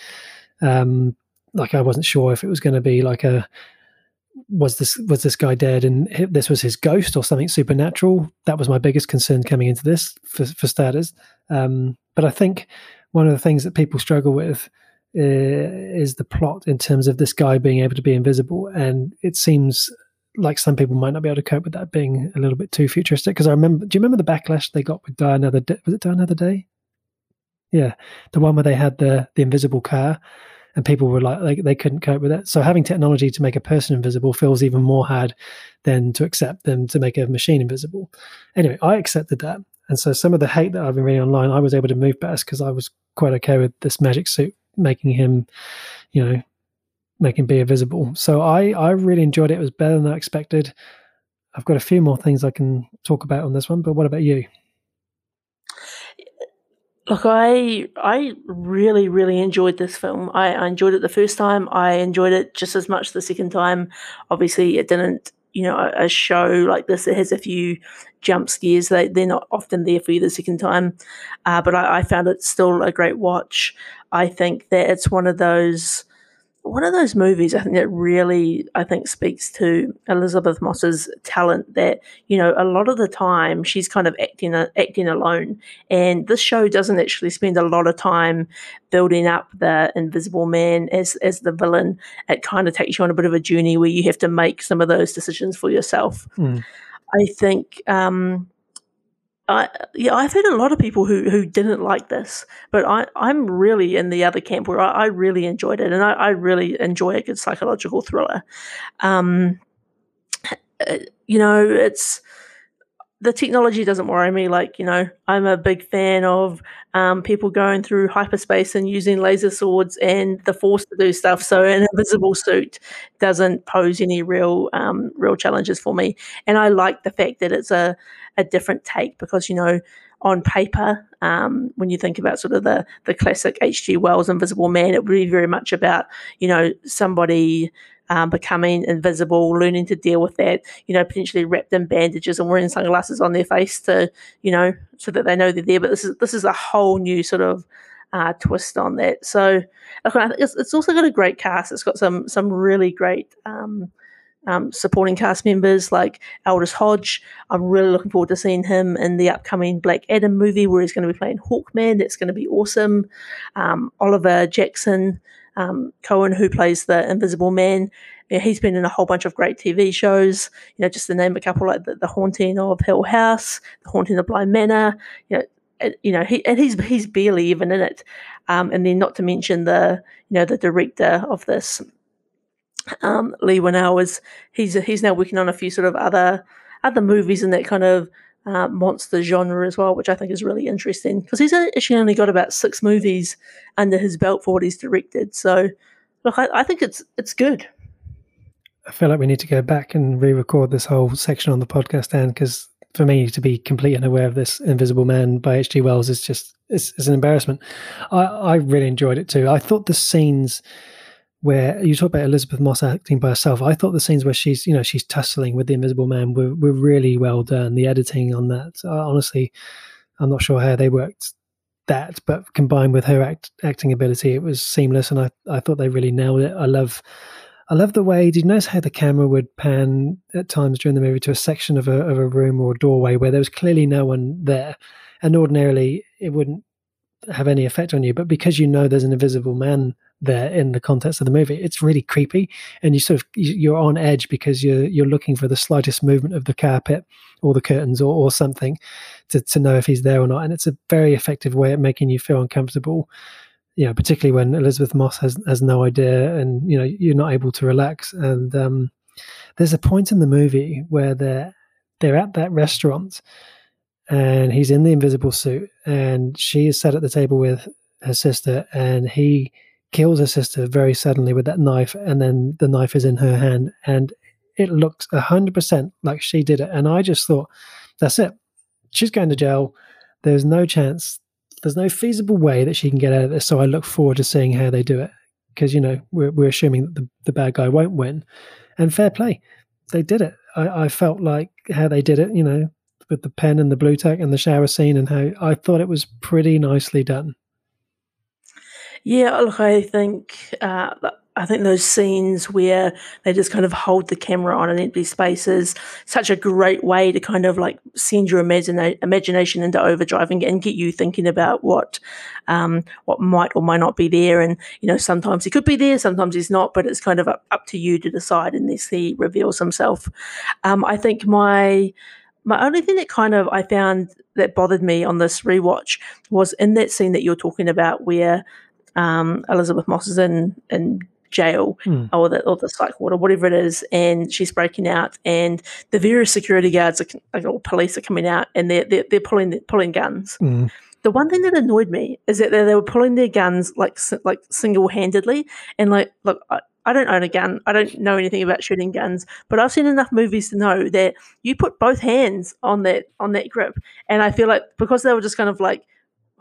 Um, like I wasn't sure if it was going to be like a was this was this guy dead and this was his ghost or something supernatural. That was my biggest concern coming into this for, for starters. Um, but I think one of the things that people struggle with uh, is the plot in terms of this guy being able to be invisible, and it seems like some people might not be able to cope with that being a little bit too futuristic. Because I remember, do you remember the backlash they got with Die Another Day? Was it Die Another Day? Yeah, the one where they had the the invisible car, and people were like, like they couldn't cope with it. So having technology to make a person invisible feels even more hard than to accept them to make a machine invisible. Anyway, I accepted that, and so some of the hate that I've been reading online, I was able to move past because I was quite okay with this magic suit making him, you know, make him be invisible. So I I really enjoyed it. It was better than I expected. I've got a few more things I can talk about on this one, but what about you? Look, I I really really enjoyed this film. I, I enjoyed it the first time. I enjoyed it just as much the second time. Obviously, it didn't. You know, a, a show like this it has a few jump scares. They they're not often there for you the second time, uh, but I, I found it still a great watch. I think that it's one of those one of those movies I think that really I think speaks to Elisabeth Moss's talent that you know a lot of the time she's kind of acting acting alone. And this show doesn't actually spend a lot of time building up the invisible man as as the villain. It kind of takes you on a bit of a journey where you have to make some of those decisions for yourself. Mm. I think um, I, yeah, I've heard a lot of people who, who didn't like this, but I, I'm really in the other camp where I, I really enjoyed it, and I, I really enjoy a good psychological thriller. Um, uh, you know, it's the technology doesn't worry me. Like, you know, I'm a big fan of um, people going through hyperspace and using laser swords and the force to do stuff. So an invisible suit doesn't pose any real um, real challenges for me. And I like the fact that it's a, a different take because, you know, on paper, um, when you think about sort of the the classic H.G. Wells Invisible Man, it would be very much about, you know, somebody um, becoming invisible, learning to deal with that, you know, potentially wrapped in bandages and wearing sunglasses on their face to, you know, so that they know they're there. But this is this is a whole new sort of uh, twist on that. So it's, it's, also got a great cast. It's got some some really great um, um, supporting cast members like Aldis Hodge. I'm really looking forward to seeing him in the upcoming Black Adam movie where he's going to be playing Hawkman. That's going to be awesome. Um, Oliver Jackson um, Cohen, who plays the Invisible Man. He's been in a whole bunch of great TV shows. You know, just to name a couple, like the, the Haunting of Hill House, The Haunting of Bly Manor. You know, you know, he and he's he's barely even in it. Um, and then not to mention the you know the director of this, um, Leigh Whannell is he's he's now working on a few sort of other other movies in that kind of uh, monster genre as well, which I think is really interesting because he's actually only got about six movies under his belt for what he's directed. So, look, I, I think it's it's good. I feel like we need to go back and re-record this whole section on the podcast, and because for me to be complete and aware of this Invisible Man by H.G. Wells is just it's, it's an embarrassment. I, I really enjoyed it too. I thought the scenes where you talk about Elisabeth Moss acting by herself. I thought the scenes where she's, you know, she's tussling with the Invisible Man were, were really well done. The editing on that, uh, honestly, I'm not sure how they worked that, but combined with her act, acting ability, it was seamless, and I, I thought they really nailed it. I love, I love the way. Did you notice how the camera would pan at times during the movie to a section of a of a room or a doorway where there was clearly no one there, and ordinarily it wouldn't have any effect on you, but because you know there's an invisible man there in the context of the movie. It's really creepy, and you sort of you're on edge because you're you're looking for the slightest movement of the carpet or the curtains or, or something to to know if he's there or not. And it's a very effective way of making you feel uncomfortable. You know, particularly when Elisabeth Moss has has no idea, and you know you're not able to relax. And um, there's a point in the movie where they're they're at that restaurant and he's in the invisible suit and she is sat at the table with her sister and he kills her sister very suddenly with that knife, and then the knife is in her hand, and it hundred percent like she did it. And I just thought, that's it. She's going to jail. There's no chance. There's no feasible way that she can get out of this. So I look forward to seeing how they do it because you know we're we're assuming that the, the bad guy won't win, and fair play, they did it. I, I felt like how they did it. You know, with the pen and the Blu Tack and the shower scene, and how I thought it was pretty nicely done. Yeah, look, I think uh, I think those scenes where they just kind of hold the camera on an empty space is such a great way to kind of like send your imagina- imagination into overdrive and, get you thinking about what um, what might or might not be there. And you know, sometimes he could be there, sometimes he's not, but it's kind of up, up to you to decide unless he reveals himself. Um, I think my my only thing that kind of I found that bothered me on this rewatch was in that scene that you're talking about where um, Elisabeth Moss is in in jail hmm. or the or the psych ward or whatever it is, and she's breaking out, and the various security guards are, or police are coming out, and they're they're, they're pulling pulling guns. Hmm. The one thing that annoyed me is that they, they were pulling their guns like like single handedly, and like look. I, I don't own a gun. I don't know anything about shooting guns, but I've seen enough movies to know that you put both hands on that on that grip, and I feel like because they were just kind of like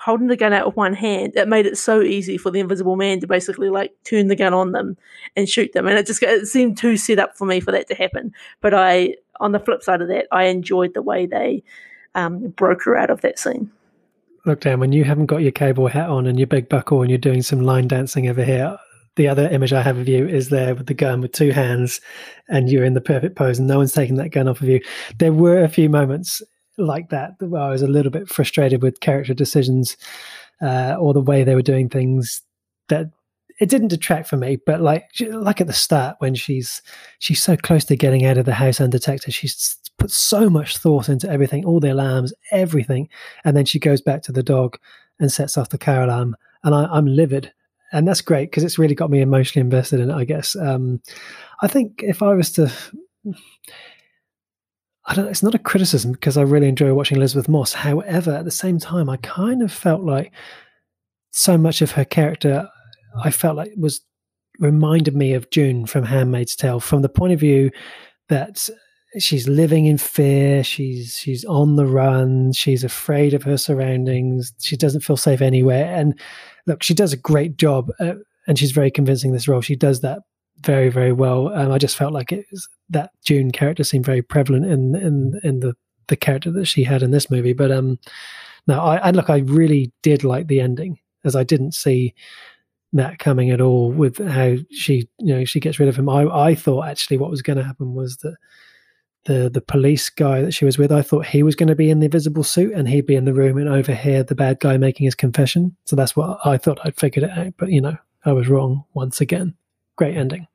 holding the gun out with one hand, it made it so easy for the Invisible Man to basically like turn the gun on them and shoot them. And it just it seemed too set up for me for that to happen. But I, on the flip side of that, I enjoyed the way they um, broke her out of that scene. Look, Dan, when you haven't got your cowboy hat on and your big buckle and you're doing some line dancing over here, the other image I have of you is there with the gun with two hands and you're in the perfect pose and no one's taking that gun off of you. There were a few moments like that where I was a little bit frustrated with character decisions uh, or the way they were doing things that it didn't detract for me. But like like at the start when she's she's so close to getting out of the house undetected she's put so much thought into everything all the alarms everything and then she goes back to the dog and sets off the car alarm. And I, am livid. And that's great because it's really got me emotionally invested in it i guess. Um, i think if i was to I don't. It's not a criticism because I really enjoy watching Elisabeth Moss. However, at the same time, I kind of felt like so much of her character, I felt like was reminded me of June from Handmaid's Tale, from the point of view that she's living in fear she's she's on the run she's afraid of her surroundings she doesn't feel safe anywhere and look she does a great job uh, and she's very convincing this role she does that very very well um, i just felt like it was, that june character seemed very prevalent in in in the the character that she had in this movie but um no i, I look i really did like the ending as i didn't see that coming at all with how she you know she gets rid of him i i thought actually what was going to happen was that the the police guy that she was with, I thought he was going to be in the invisible suit and he'd be in the room and overhear the bad guy making his confession. So that's what I thought I'd figured it out. But you know, I was wrong once again. Great ending.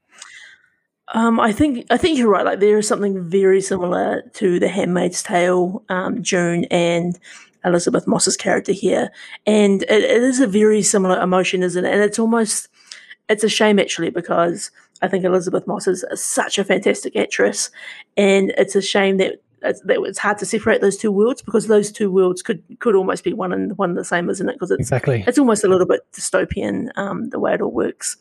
Um, I think I think you're right. Like there is something very similar to The Handmaid's Tale, um, June and Elisabeth Moss's character here, and it, it is a very similar emotion, isn't it? And it's almost it's a shame actually because I think Elisabeth Moss is such a fantastic actress, and it's a shame that that it's hard to separate those two worlds because those two worlds could could almost be one and one and the same, isn't it? Because it's exactly it's almost a little bit dystopian um, the way it all works.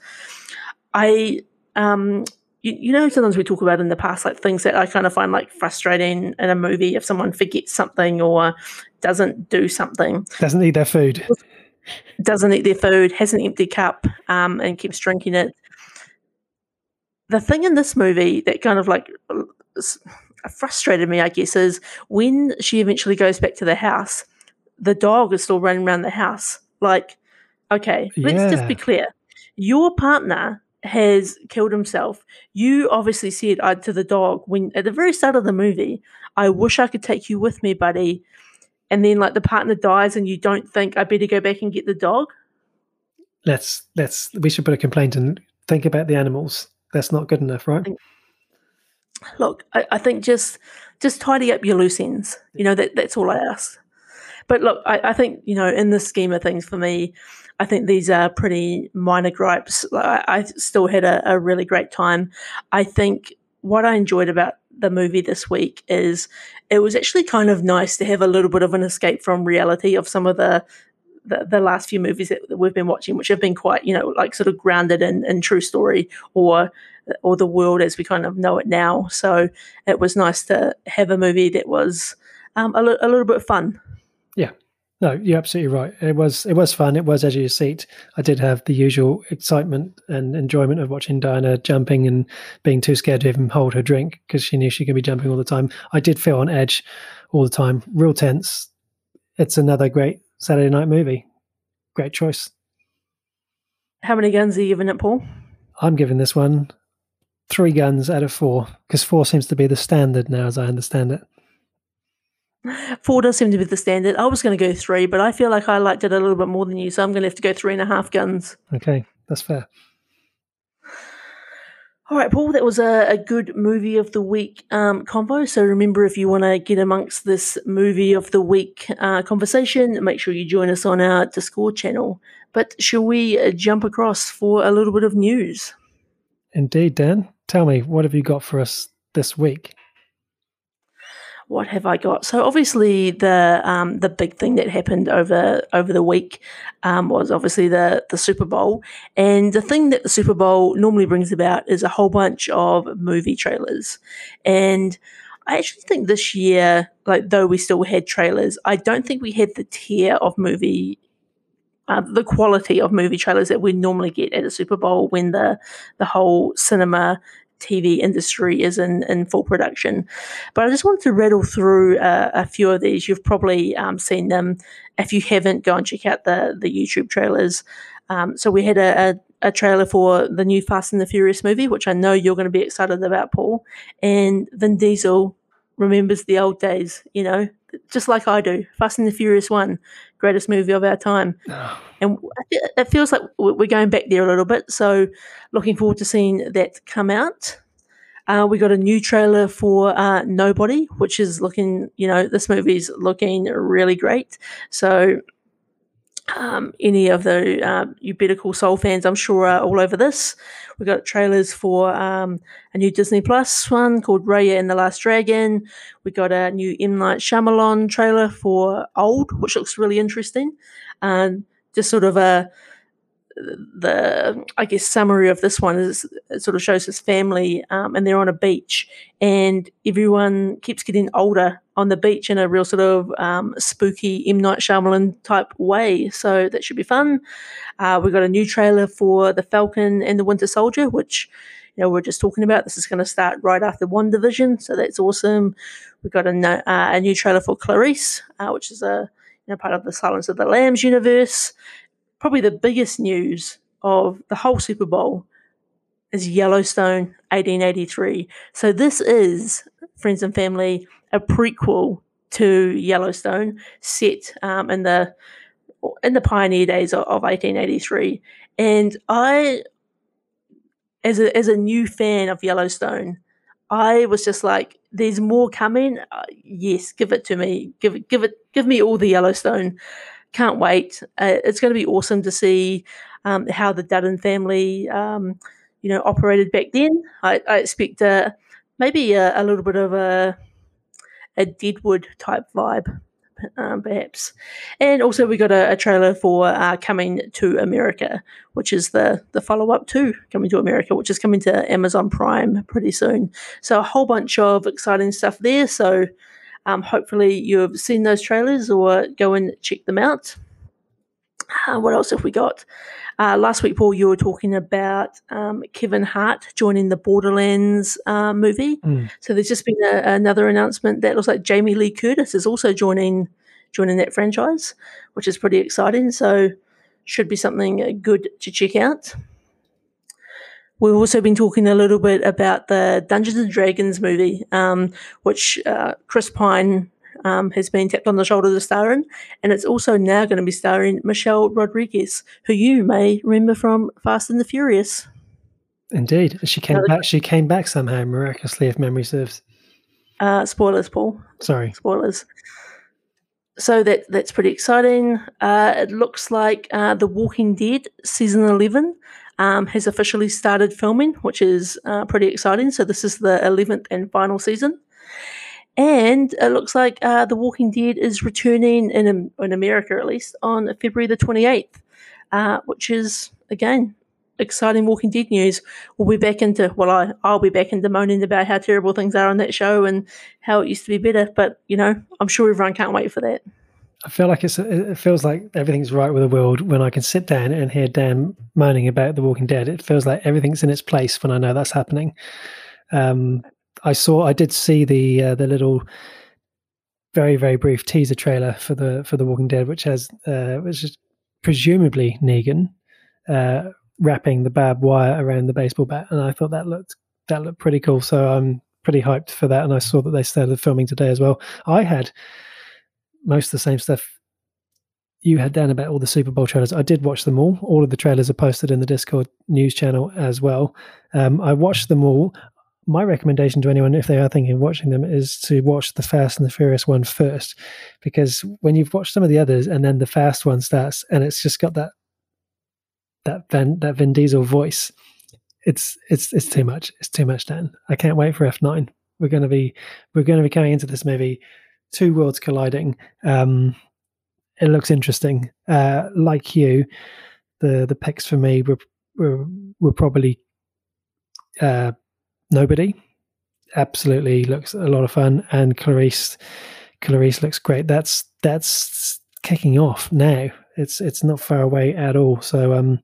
I um, you, you, know sometimes we talk about in the past like things that I kind of find like frustrating in a movie if someone forgets something or doesn't do something, doesn't eat their food. Doesn't eat their food, has an empty cup, um, and keeps drinking it the thing in this movie that kind of like frustrated me, I guess, is when she eventually goes back to the house, the dog is still running around the house. Like, okay, let's just be clear. Your partner has killed himself. You obviously said uh, to the dog when at the very start of the movie, I wish I could take you with me, buddy. And then like the partner dies and you don't think I better go back and get the dog. Let's let's we should put a complaint and think about the animals that's not good enough, right? Look, I, I, think just just tidy up your loose ends. You know that that's all I ask. But look, I, I think you know in the scheme of things, for me, I think these are pretty minor gripes. I, I still had a, a really great time. I think what I enjoyed about the movie this week is it was actually kind of nice to have a little bit of an escape from reality of some of the the, the last few movies that, we've been watching, which have been quite, you know, like sort of grounded in, in true story or or the world as we kind of know it now. So it was nice to have a movie that was um, a, l- a little bit fun. Yeah, no, you're absolutely right. It was it was fun. It was edge of your seat. I did have the usual excitement and enjoyment of watching Diana jumping and being too scared to even hold her drink because she knew she could be jumping all the time. I did feel on edge all the time, real tense. It's another great Saturday night movie. Great choice. How many guns are you giving it, Paul? I'm giving this one three guns out of four because four seems to be the standard now, as I understand it. Four does seem to be the standard. I was going to go three, but I feel like I liked it a little bit more than you, so I'm going to have to go three and a half guns. Okay, that's fair. All right, Paul, that was a, a good movie of the week um, convo. So remember, if you want to get amongst this movie of the week uh, conversation, make sure you join us on our Discord channel. But shall we uh, jump across for a little bit of news? Indeed, Dan. Tell me, what have you got for us this week? What have I got? So obviously the um, the big thing that happened over over the week um, was obviously the the Super Bowl, and the thing that the Super Bowl normally brings about is a whole bunch of movie trailers, and I actually think this year, like though we still had trailers, I don't think we had the tier of movie uh, the quality of movie trailers that we normally get at a Super Bowl when the the whole cinema TV industry is in, in full production. But I just wanted to rattle through uh, a few of these. You've probably um, seen them. If you haven't, go and check out the, the YouTube trailers. Um, so we had a, a, a, trailer for the new Fast and the Furious movie, which I know you're going to be excited about, Paul. And Vin Diesel remembers the old days, you know, just like I do. Fast and the Furious 1, greatest movie of our time. Oh. <sighs> And it feels like we're going back there a little bit. So, looking forward to seeing that come out. Uh, we got a new trailer for uh, Nobody, which is looking, you know, this movie's looking really great. So, um, any of the uh, you Better Call Saul fans, I'm sure, are all over this. We've got trailers for um, a new Disney Plus one called Raya and the Last Dragon. We got a new M Night Shyamalan trailer for Old, which looks really interesting. Um, just sort of a the I guess summary of this one is it sort of shows his family um, and they're on a beach and everyone keeps getting older on the beach in a real sort of um, spooky M Night Shyamalan type way. So that should be fun. Uh, we got a new trailer for the Falcon and the Winter Soldier, which you know we're just talking about. This is going to start right after WandaVision, so that's awesome. We've got a, uh, a new trailer for Clarice, uh, which is a you know part of the Silence of the Lambs universe probably the biggest news of the whole Super Bowl is Yellowstone 1883. So this is, friends and family, a prequel to Yellowstone set um, in the in the pioneer days of, of 1883. And I, as a as a new fan of Yellowstone, I was just like, "There's more coming. Uh, yes, give it to me. Give give it, give me all the Yellowstone." can't wait. Uh, it's going to be awesome to see um, how the Dutton family, um, you know, operated back then. I, I expect uh, maybe a, a, little bit of a a Deadwood type vibe, um, perhaps. And also, we got a, a trailer for uh, Coming to America, which is the the follow up to Coming to America, which is coming to Amazon Prime pretty soon. So a whole bunch of exciting stuff there. So um, hopefully, you've seen those trailers or go and check them out. Uh, what else have we got? Uh, last week, Paul, you were talking about um, Kevin Hart joining the Borderlands uh, movie. Mm. So there's just been a, another announcement that looks like Jamie Lee Curtis is also joining joining that franchise, which is pretty exciting. So should be something good to check out. We've also been talking a little bit about the Dungeons and Dragons movie, um, which uh, Chris Pine um, has been tapped on the shoulder to star in, and it's also now going to be starring Michelle Rodriguez, who you may remember from Fast and the Furious. Indeed, she came back. She came back somehow miraculously, if memory serves. Uh, spoilers, Paul. Sorry, spoilers. So that that's pretty exciting. Uh, it looks like uh, The Walking Dead season eleven um, has officially started filming, which is uh, pretty exciting. So this is the 11th and final season. And it looks like uh, The Walking Dead is returning in, in America, at least, on February the 28th, uh, which is, again, exciting Walking Dead news. We'll be back into, well, I, I'll be back into moaning about how terrible things are on that show and how it used to be better. But, you know, I'm sure everyone can't wait for that. I feel like it's it feels like everything's right with the world when I can sit down and hear Dan moaning about The Walking Dead. It feels like everything's in its place when I know that's happening. Um, I saw, I did see the uh, the little very very brief teaser trailer for the for The Walking Dead, which has uh, which is presumably Negan uh, wrapping the barbed wire around the baseball bat, and I thought that looked that looked pretty cool. So I'm pretty hyped for that, and I saw that they started filming today as well. I had most of the same stuff you had down about all the Super Bowl trailers. I did watch them all. All of the trailers are posted in the Discord news channel as well. Um, I watched them all. My recommendation to anyone, if they are thinking of watching them, is to watch the Fast and the Furious one first, because when you've watched some of the others and then the Fast one starts, and it's just got that that Vin, that Vin Diesel voice, it's it's it's too much. It's too much, Dan. I can't wait for F nine. We're gonna be we're gonna be coming into this movie two worlds colliding. Um, it looks interesting. Uh, like you, the the picks for me were were, were probably uh, nobody. Absolutely looks a lot of fun, and Clarice Clarice looks great. That's that's kicking off now. It's it's not far away at all. So um,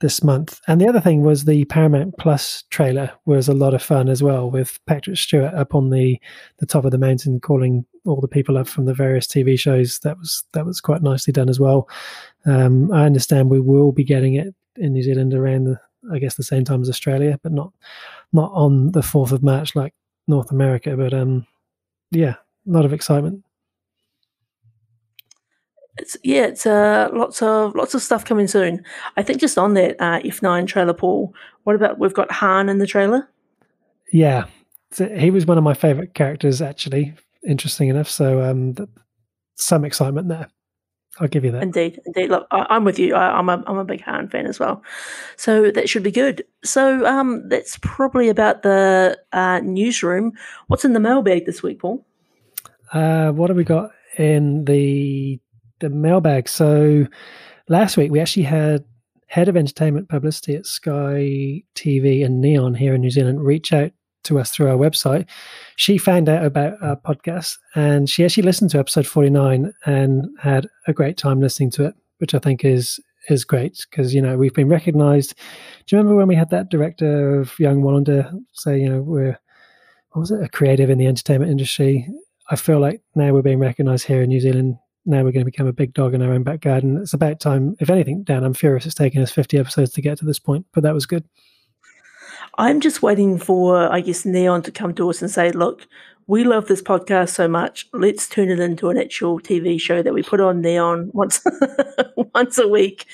this month. And the other thing was the Paramount Plus trailer was a lot of fun as well, with Patrick Stewart up on the the top of the mountain calling all the people up from the various TV shows. That was that was quite nicely done as well. Um, I understand we will be getting it in New Zealand around the I guess the same time as Australia, but not not on the fourth of March like North America. But um, yeah, a lot of excitement it's yeah, it's uh, lots of lots of stuff coming soon. I think just on that uh, F nine trailer, Paul. What about we've got Han in the trailer? Yeah, so he was one of my favorite characters actually. Interesting enough, so um, some excitement there I'll give you that. Indeed, indeed. Look, I, am with you. I, am a I'm a big Han fan as well, so that should be good. So um, that's probably about the uh, newsroom. What's in the mailbag this week, Paul? Uh, what have we got in the the mailbag? So last week we actually had head of entertainment publicity at Sky TV and Neon here in New Zealand reach out to us through our website. She found out about our podcast and she actually listened to episode 49 and had a great time listening to it, which I think is is great because you know we've been recognized. Do you remember when we had that director of Young Wallander say, you know, we're what was it, a creative in the entertainment industry? I feel like now we're being recognized here in New Zealand. Now we're going to become a big dog in our own back garden. It's about time. If anything, Dan, I'm furious it's taken us 50 episodes to get to this point, but that was good. I'm just waiting for, I guess, Neon to come to us and say, look, we love this podcast so much. Let's turn it into an actual TV show that we put on Neon once <laughs> once a week.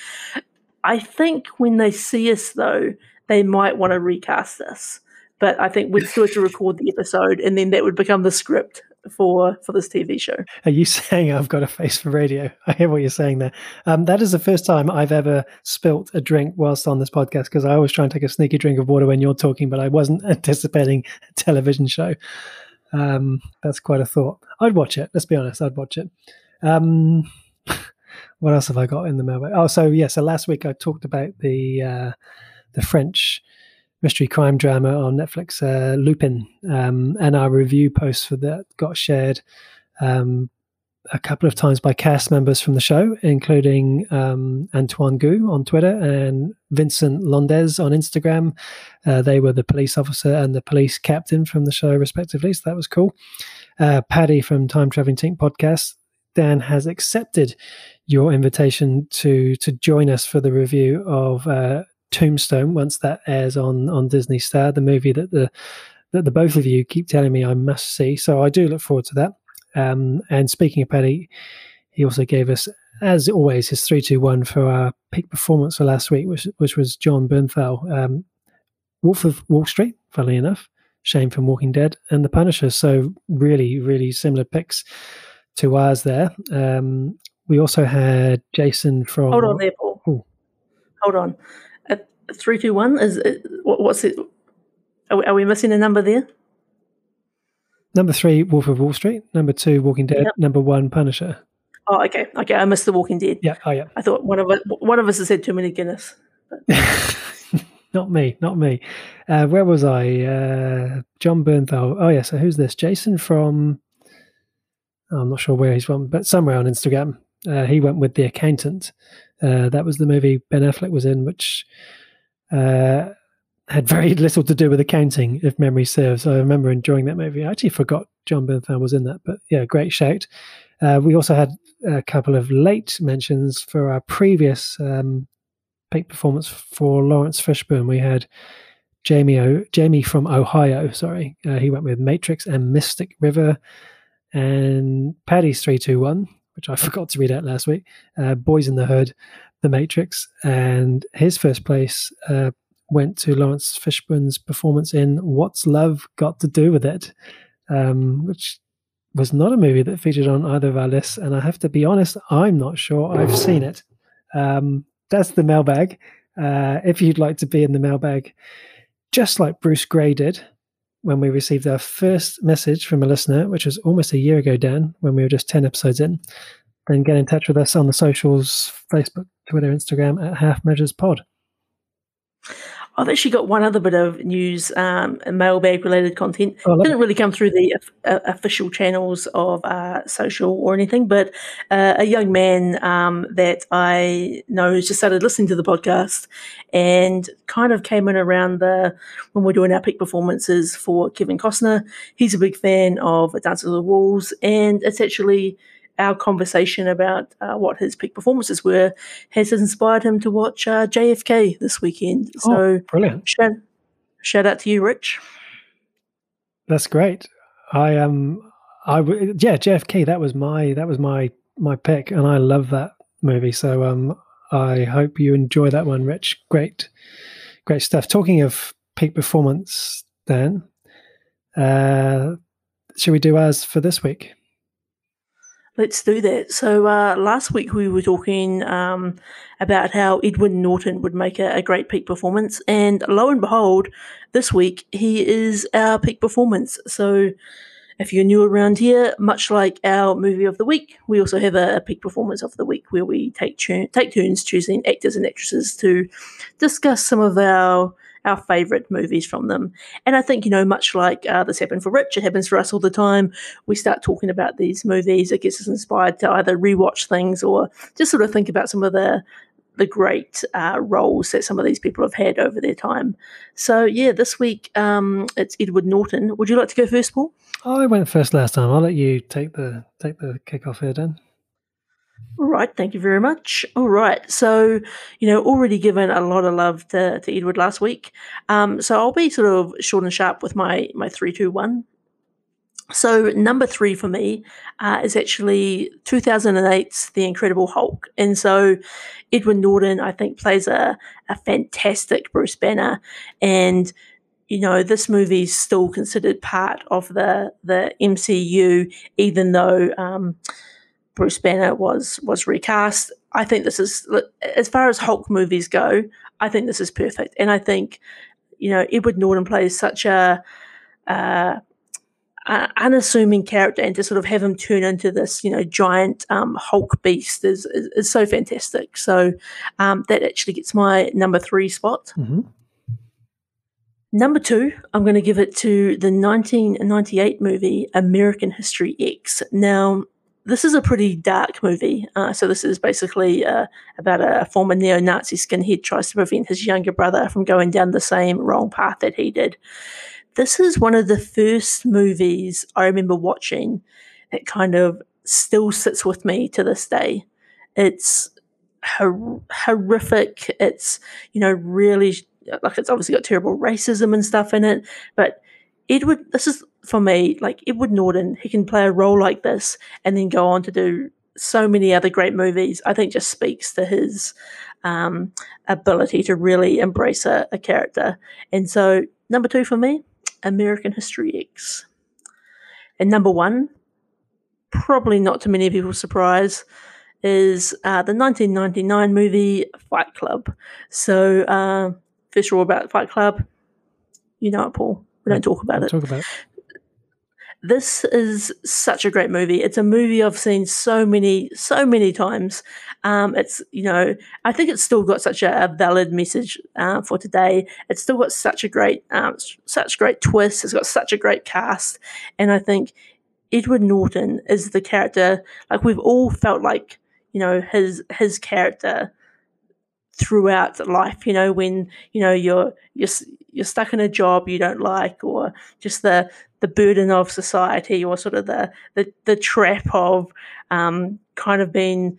I think when they see us, though, they might want to recast us. But I think we'd still have to record the episode, and then that would become the script for for this TV show. Are you <laughs> saying I've got a face for radio? I hear what you're saying there. Um, that is the first time I've ever spilt a drink whilst on this podcast because I always try and take a sneaky drink of water when you're talking, but I wasn't <laughs> anticipating a television show. Um, that's quite a thought. I'd watch it. Let's be honest, I'd watch it. Um, <laughs> what else have I got in the mailbag? Oh, so yeah. So last week I talked about the uh, the French mystery crime drama on Netflix, uh, Lupin, um, and our review post for that got shared um, a couple of times by cast members from the show, including um, Antoine Gouy on Twitter and Vincent Londez on Instagram. Uh, they were the police officer and the police captain from the show, respectively. So that was cool. Uh, Paddy from Time Traveling Tink podcast. Dan has accepted your invitation to to join us for the review of uh, Tombstone once that airs on on Disney Star, the movie that the that the both of you keep telling me I must see. So I do look forward to that. Um, and speaking of Paddy, he also gave us, as always, his three two one for our peak performance for last week, which which was Jon Bernthal, um, Wolf of Wall Street, funnily enough, Shane from Walking Dead, and The Punisher. So really, really similar picks to ours there. Um, we also had Jason from. Hold on there, Paul. Ooh. Hold on three two one is it, what's it? Are we, are we, missing a number there? Number three, Wolf of Wall Street. Number two, Walking Dead. Yep. Number one, Punisher. Oh, okay, okay. I missed the Walking Dead. Yeah. Oh, yeah. I thought one of us, one of us has had too many Guinness. <laughs> not me, not me. Uh, where was I? Uh, Jon Bernthal. Oh, yeah. So who's this? Jason from. Oh, I'm not sure where he's from, but somewhere on Instagram. Uh, he went with the accountant. Uh, that was the movie Ben Affleck was in, which uh, had very little to do with accounting, if memory serves. I remember enjoying that movie. I actually forgot Jon Bernthal was in that, but yeah, great shout. Uh, we also had a couple of late mentions for our previous um, peak performance for Laurence Fishburne. We had Jamie o, Jamie from Ohio. Sorry, uh, he went with Matrix and Mystic River, and Paddy's three two one, which I <laughs> forgot to read out last week. Uh, Boys in the Hood, The Matrix, and his first place uh, went to Laurence Fishburne's performance in What's Love Got to Do with It, um, which was not a movie that featured on either of our lists. And I have to be honest, I'm not sure I've seen it. Um, that's the mailbag. Uh, if you'd like to be in the mailbag, just like Bruce Gray did when we received our first message from a listener, which was almost a year ago, Dan, when we were just 10 episodes in, then get in touch with us on the socials Facebook, Twitter, Instagram at Half Measures Pod. I've actually got one other bit of news, um, mailbag related content. Oh, Didn't really come through the uh, official channels of uh, social or anything, but uh, a young man um, that I know has just started listening to the podcast and kind of came in around the when we're doing our peak performances for Kevin Costner. He's a big fan of Dances with Wolves, and it's actually our conversation about uh, what his peak performances were has inspired him to watch uh, JFK this weekend. Oh, so oh, brilliant! Shout, shout out to you, Rich. That's great. I um, I yeah, JFK. That was my that was my my pick, and I love that movie. So um, I hope you enjoy that one, Rich. Great, great stuff. Talking of peak performance, then, uh, should we do ours for this week? Let's do that. So uh, last week we were talking um, about how Edward Norton would make a, a, great peak performance, and lo and behold, this week he is our peak performance. So if you're new around here, much like our movie of the week, we also have a, a peak performance of the week where we take take turns choosing actors and actresses to discuss some of our our favorite movies from them. And I think, you know, much like uh, this happened for Rich, it happens for us all the time. We start talking about these movies, it gets us inspired to either rewatch things or just sort of think about some of the the great uh, roles that some of these people have had over their time. So yeah, this week um, it's Edward Norton. Would you like to go first, Paul? I went first last time. I'll let you take the take the kick off here, Dan. All right, thank you very much. All right, so you know, already given a lot of love to, to Edward last week. Um, so I'll be sort of short and sharp with my my three, two, one. So number three for me uh, is actually 2008's The Incredible Hulk, and so Edward Norton I think plays a a fantastic Bruce Banner, and you know this movie is still considered part of the the MCU, even though. Um, Bruce Banner was was recast. I think this is as far as Hulk movies go. I think this is perfect, and I think you know Edward Norton plays such a, a, a unassuming character, and to sort of have him turn into this you know giant um, Hulk beast is, is, is so fantastic. So um, that actually gets my number three spot. Mm-hmm. Number two, I'm going to give it to the 1998 movie American History X. Now, this is a pretty dark movie. Uh, so this is basically uh, about a former neo-Nazi skinhead tries to prevent his younger brother from going down the same wrong path that he did. This is one of the first movies I remember watching that kind of still sits with me to this day. It's hor- horrific. It's you know really like it's obviously got terrible racism and stuff in it, but Edward, this is for me, like Edward Norton, he can play a role like this and then go on to do so many other great movies. I think just speaks to his um, ability to really embrace a, a character. And so, number two for me, American History X. And number one, probably not to many people's surprise, is uh, the 1999 movie Fight Club. So, uh, first of all, about Fight Club, you know it, Paul. We don't talk about it. Talk about it. This is such a great movie. It's a movie I've seen so many, so many times. Um, it's you know, I think it's still got such a, a valid message uh, for today. It's still got such a great, um, such great twist. It's got such a great cast, and I think Edward Norton is the character. Like we've all felt like you know his his character throughout life you know when you know you're you're you're stuck in a job you don't like or just the the burden of society or sort of the the, the trap of um, kind of being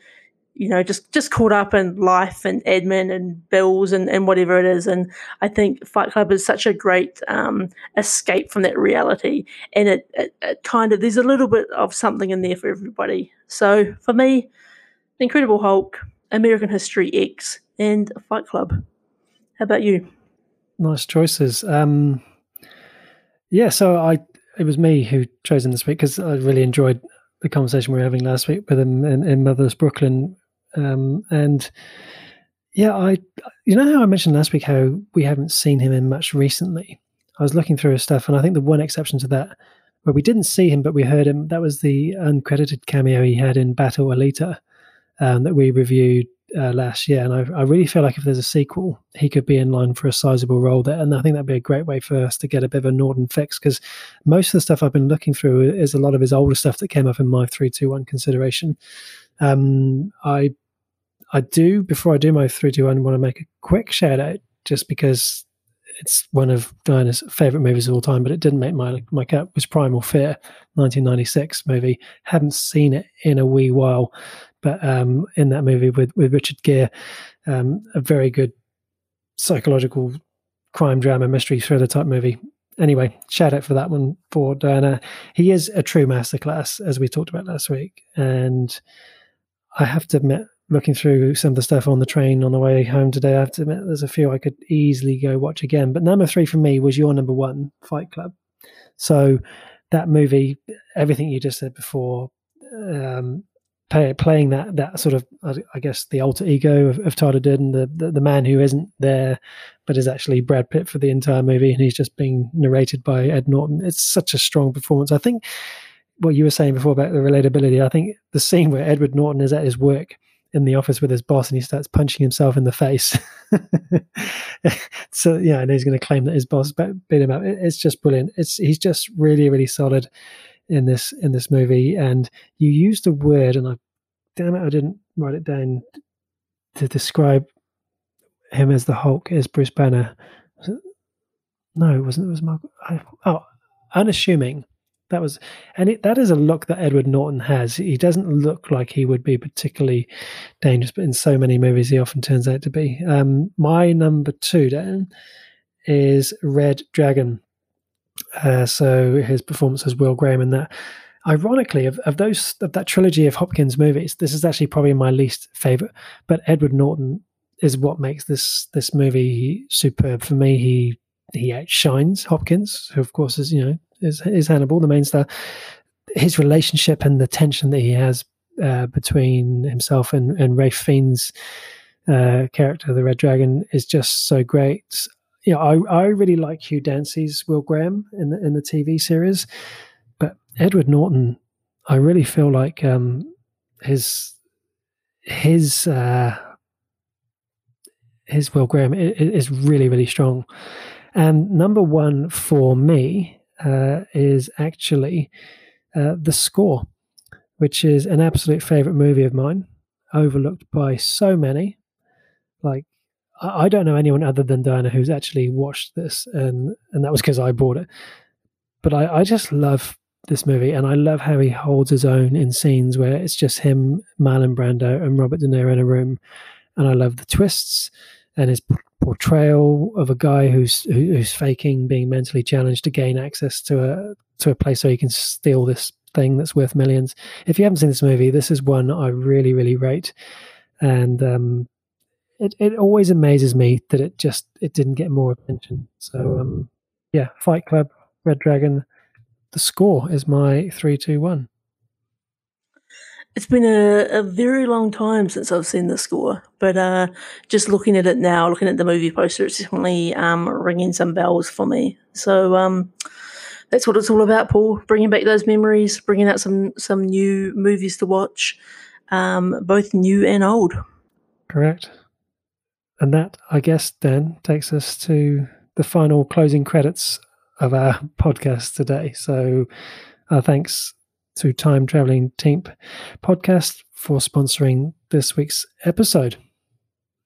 you know just just caught up in life and admin and bills and, and whatever it is and i think fight club is such a great um, escape from that reality and it, it, it kind of there's a little bit of something in there for everybody so for me incredible hulk american history x and Fight Club. How about you? Nice choices. Um, yeah, so I it was me who chose him this week because I really enjoyed the conversation we were having last week with him in, in Motherless Brooklyn, um, and yeah, I you know how I mentioned last week how we haven't seen him in much recently. I was looking through his stuff, and I think the one exception to that, where we didn't see him but we heard him, that was the uncredited cameo he had in Battle Alita um, that we reviewed uh, last year, and I, I, really feel like if there's a sequel, he could be in line for a sizable role there, and I think that'd be a great way for us to get a bit of a Norton fix because most of the stuff I've been looking through is a lot of his older stuff that came up in my three two one consideration. Um, I I do before I do my three two one want to make a quick shout out just because it's one of Diana's favorite movies of all time, but it didn't make my my cut was Primal Fear, 1996 movie. Haven't seen it in a wee while, but um, in that movie with with Richard Gere, um, a very good psychological crime drama mystery thriller type movie. Anyway, shout out for that one for Diana. He is a true masterclass, as we talked about last week, and I have to admit, looking through some of the stuff on the train on the way home today, I have to admit there's a few I could easily go watch again. But number three for me was your number one, Fight Club. So that movie, everything you just said before, um, play, playing that that sort of I guess the alter ego of, of Tyler Durden, the, the, the man who isn't there, but is actually Brad Pitt for the entire movie, and he's just being narrated by Ed Norton. It's such a strong performance. I think what you were saying before about the relatability. I think the scene where Edward Norton is at his work in the office with his boss and he starts punching himself in the face. <laughs> so yeah, and he's going to claim that his boss beat him up. It's just brilliant. It's he's just really really solid in this in this movie. And you used a word, and I damn it, I didn't write it down to describe him as the Hulk as Bruce Banner. It, no, it wasn't. It was Mark. I, oh, unassuming that was and it, that is a look that Edward Norton has. He doesn't look like he would be particularly dangerous, but in so many movies he often turns out to be. Um, my number two, Dan, is Red Dragon. Uh, so his performance as Will Graham in that. Ironically, of, of those of that trilogy of Hopkins movies, this is actually probably my least favorite. But Edward Norton is what makes this this movie superb for me. He he outshines Hopkins, who of course is you know is, is Hannibal, the main star. His relationship and the tension that he has uh, between himself and, and Ralph Fiennes' uh, character, the Red Dragon, is just so great. Know, I, I really like Hugh Dancy's Will Graham in the in the TV series, but Edward Norton, I really feel like um, his his uh, his Will Graham is really really strong. And number one for me uh, is actually uh, The Score, which is an absolute favorite movie of mine, overlooked by so many. Like, I, don't know anyone other than Diana who's actually watched this, and, and that was because I bought it. But I, I just love this movie, and I love how he holds his own in scenes where it's just him, Marlon Brando, and Robert De Niro in a room. And I love the twists and his portrayal of a guy who's who's faking being mentally challenged to gain access to a to a place where he can steal this thing that's worth millions. If you haven't seen this movie, this is one I really really rate, and um, it it always amazes me that it just it didn't get more attention. So um, yeah, Fight Club, Red Dragon. The score is my three two one. It's been a, a very long time since I've seen the score, but uh, just looking at it now, looking at the movie poster, it's definitely um, ringing some bells for me. So um, that's what it's all about, Paul. Bringing back those memories, bringing out some some new movies to watch, um, both new and old. Correct. And that, I guess, then takes us to the final closing credits of our <laughs> podcast today. So, uh, thanks to Time Traveling Team podcast for sponsoring this week's episode.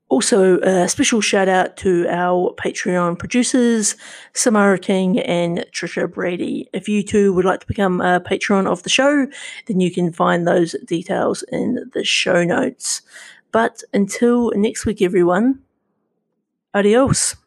Also, a special shout out to our Patreon producers, Samara King and Trisha Brady. If you too would like to become a patron of the show, then you can find those details in the show notes. But until next week, everyone, adios.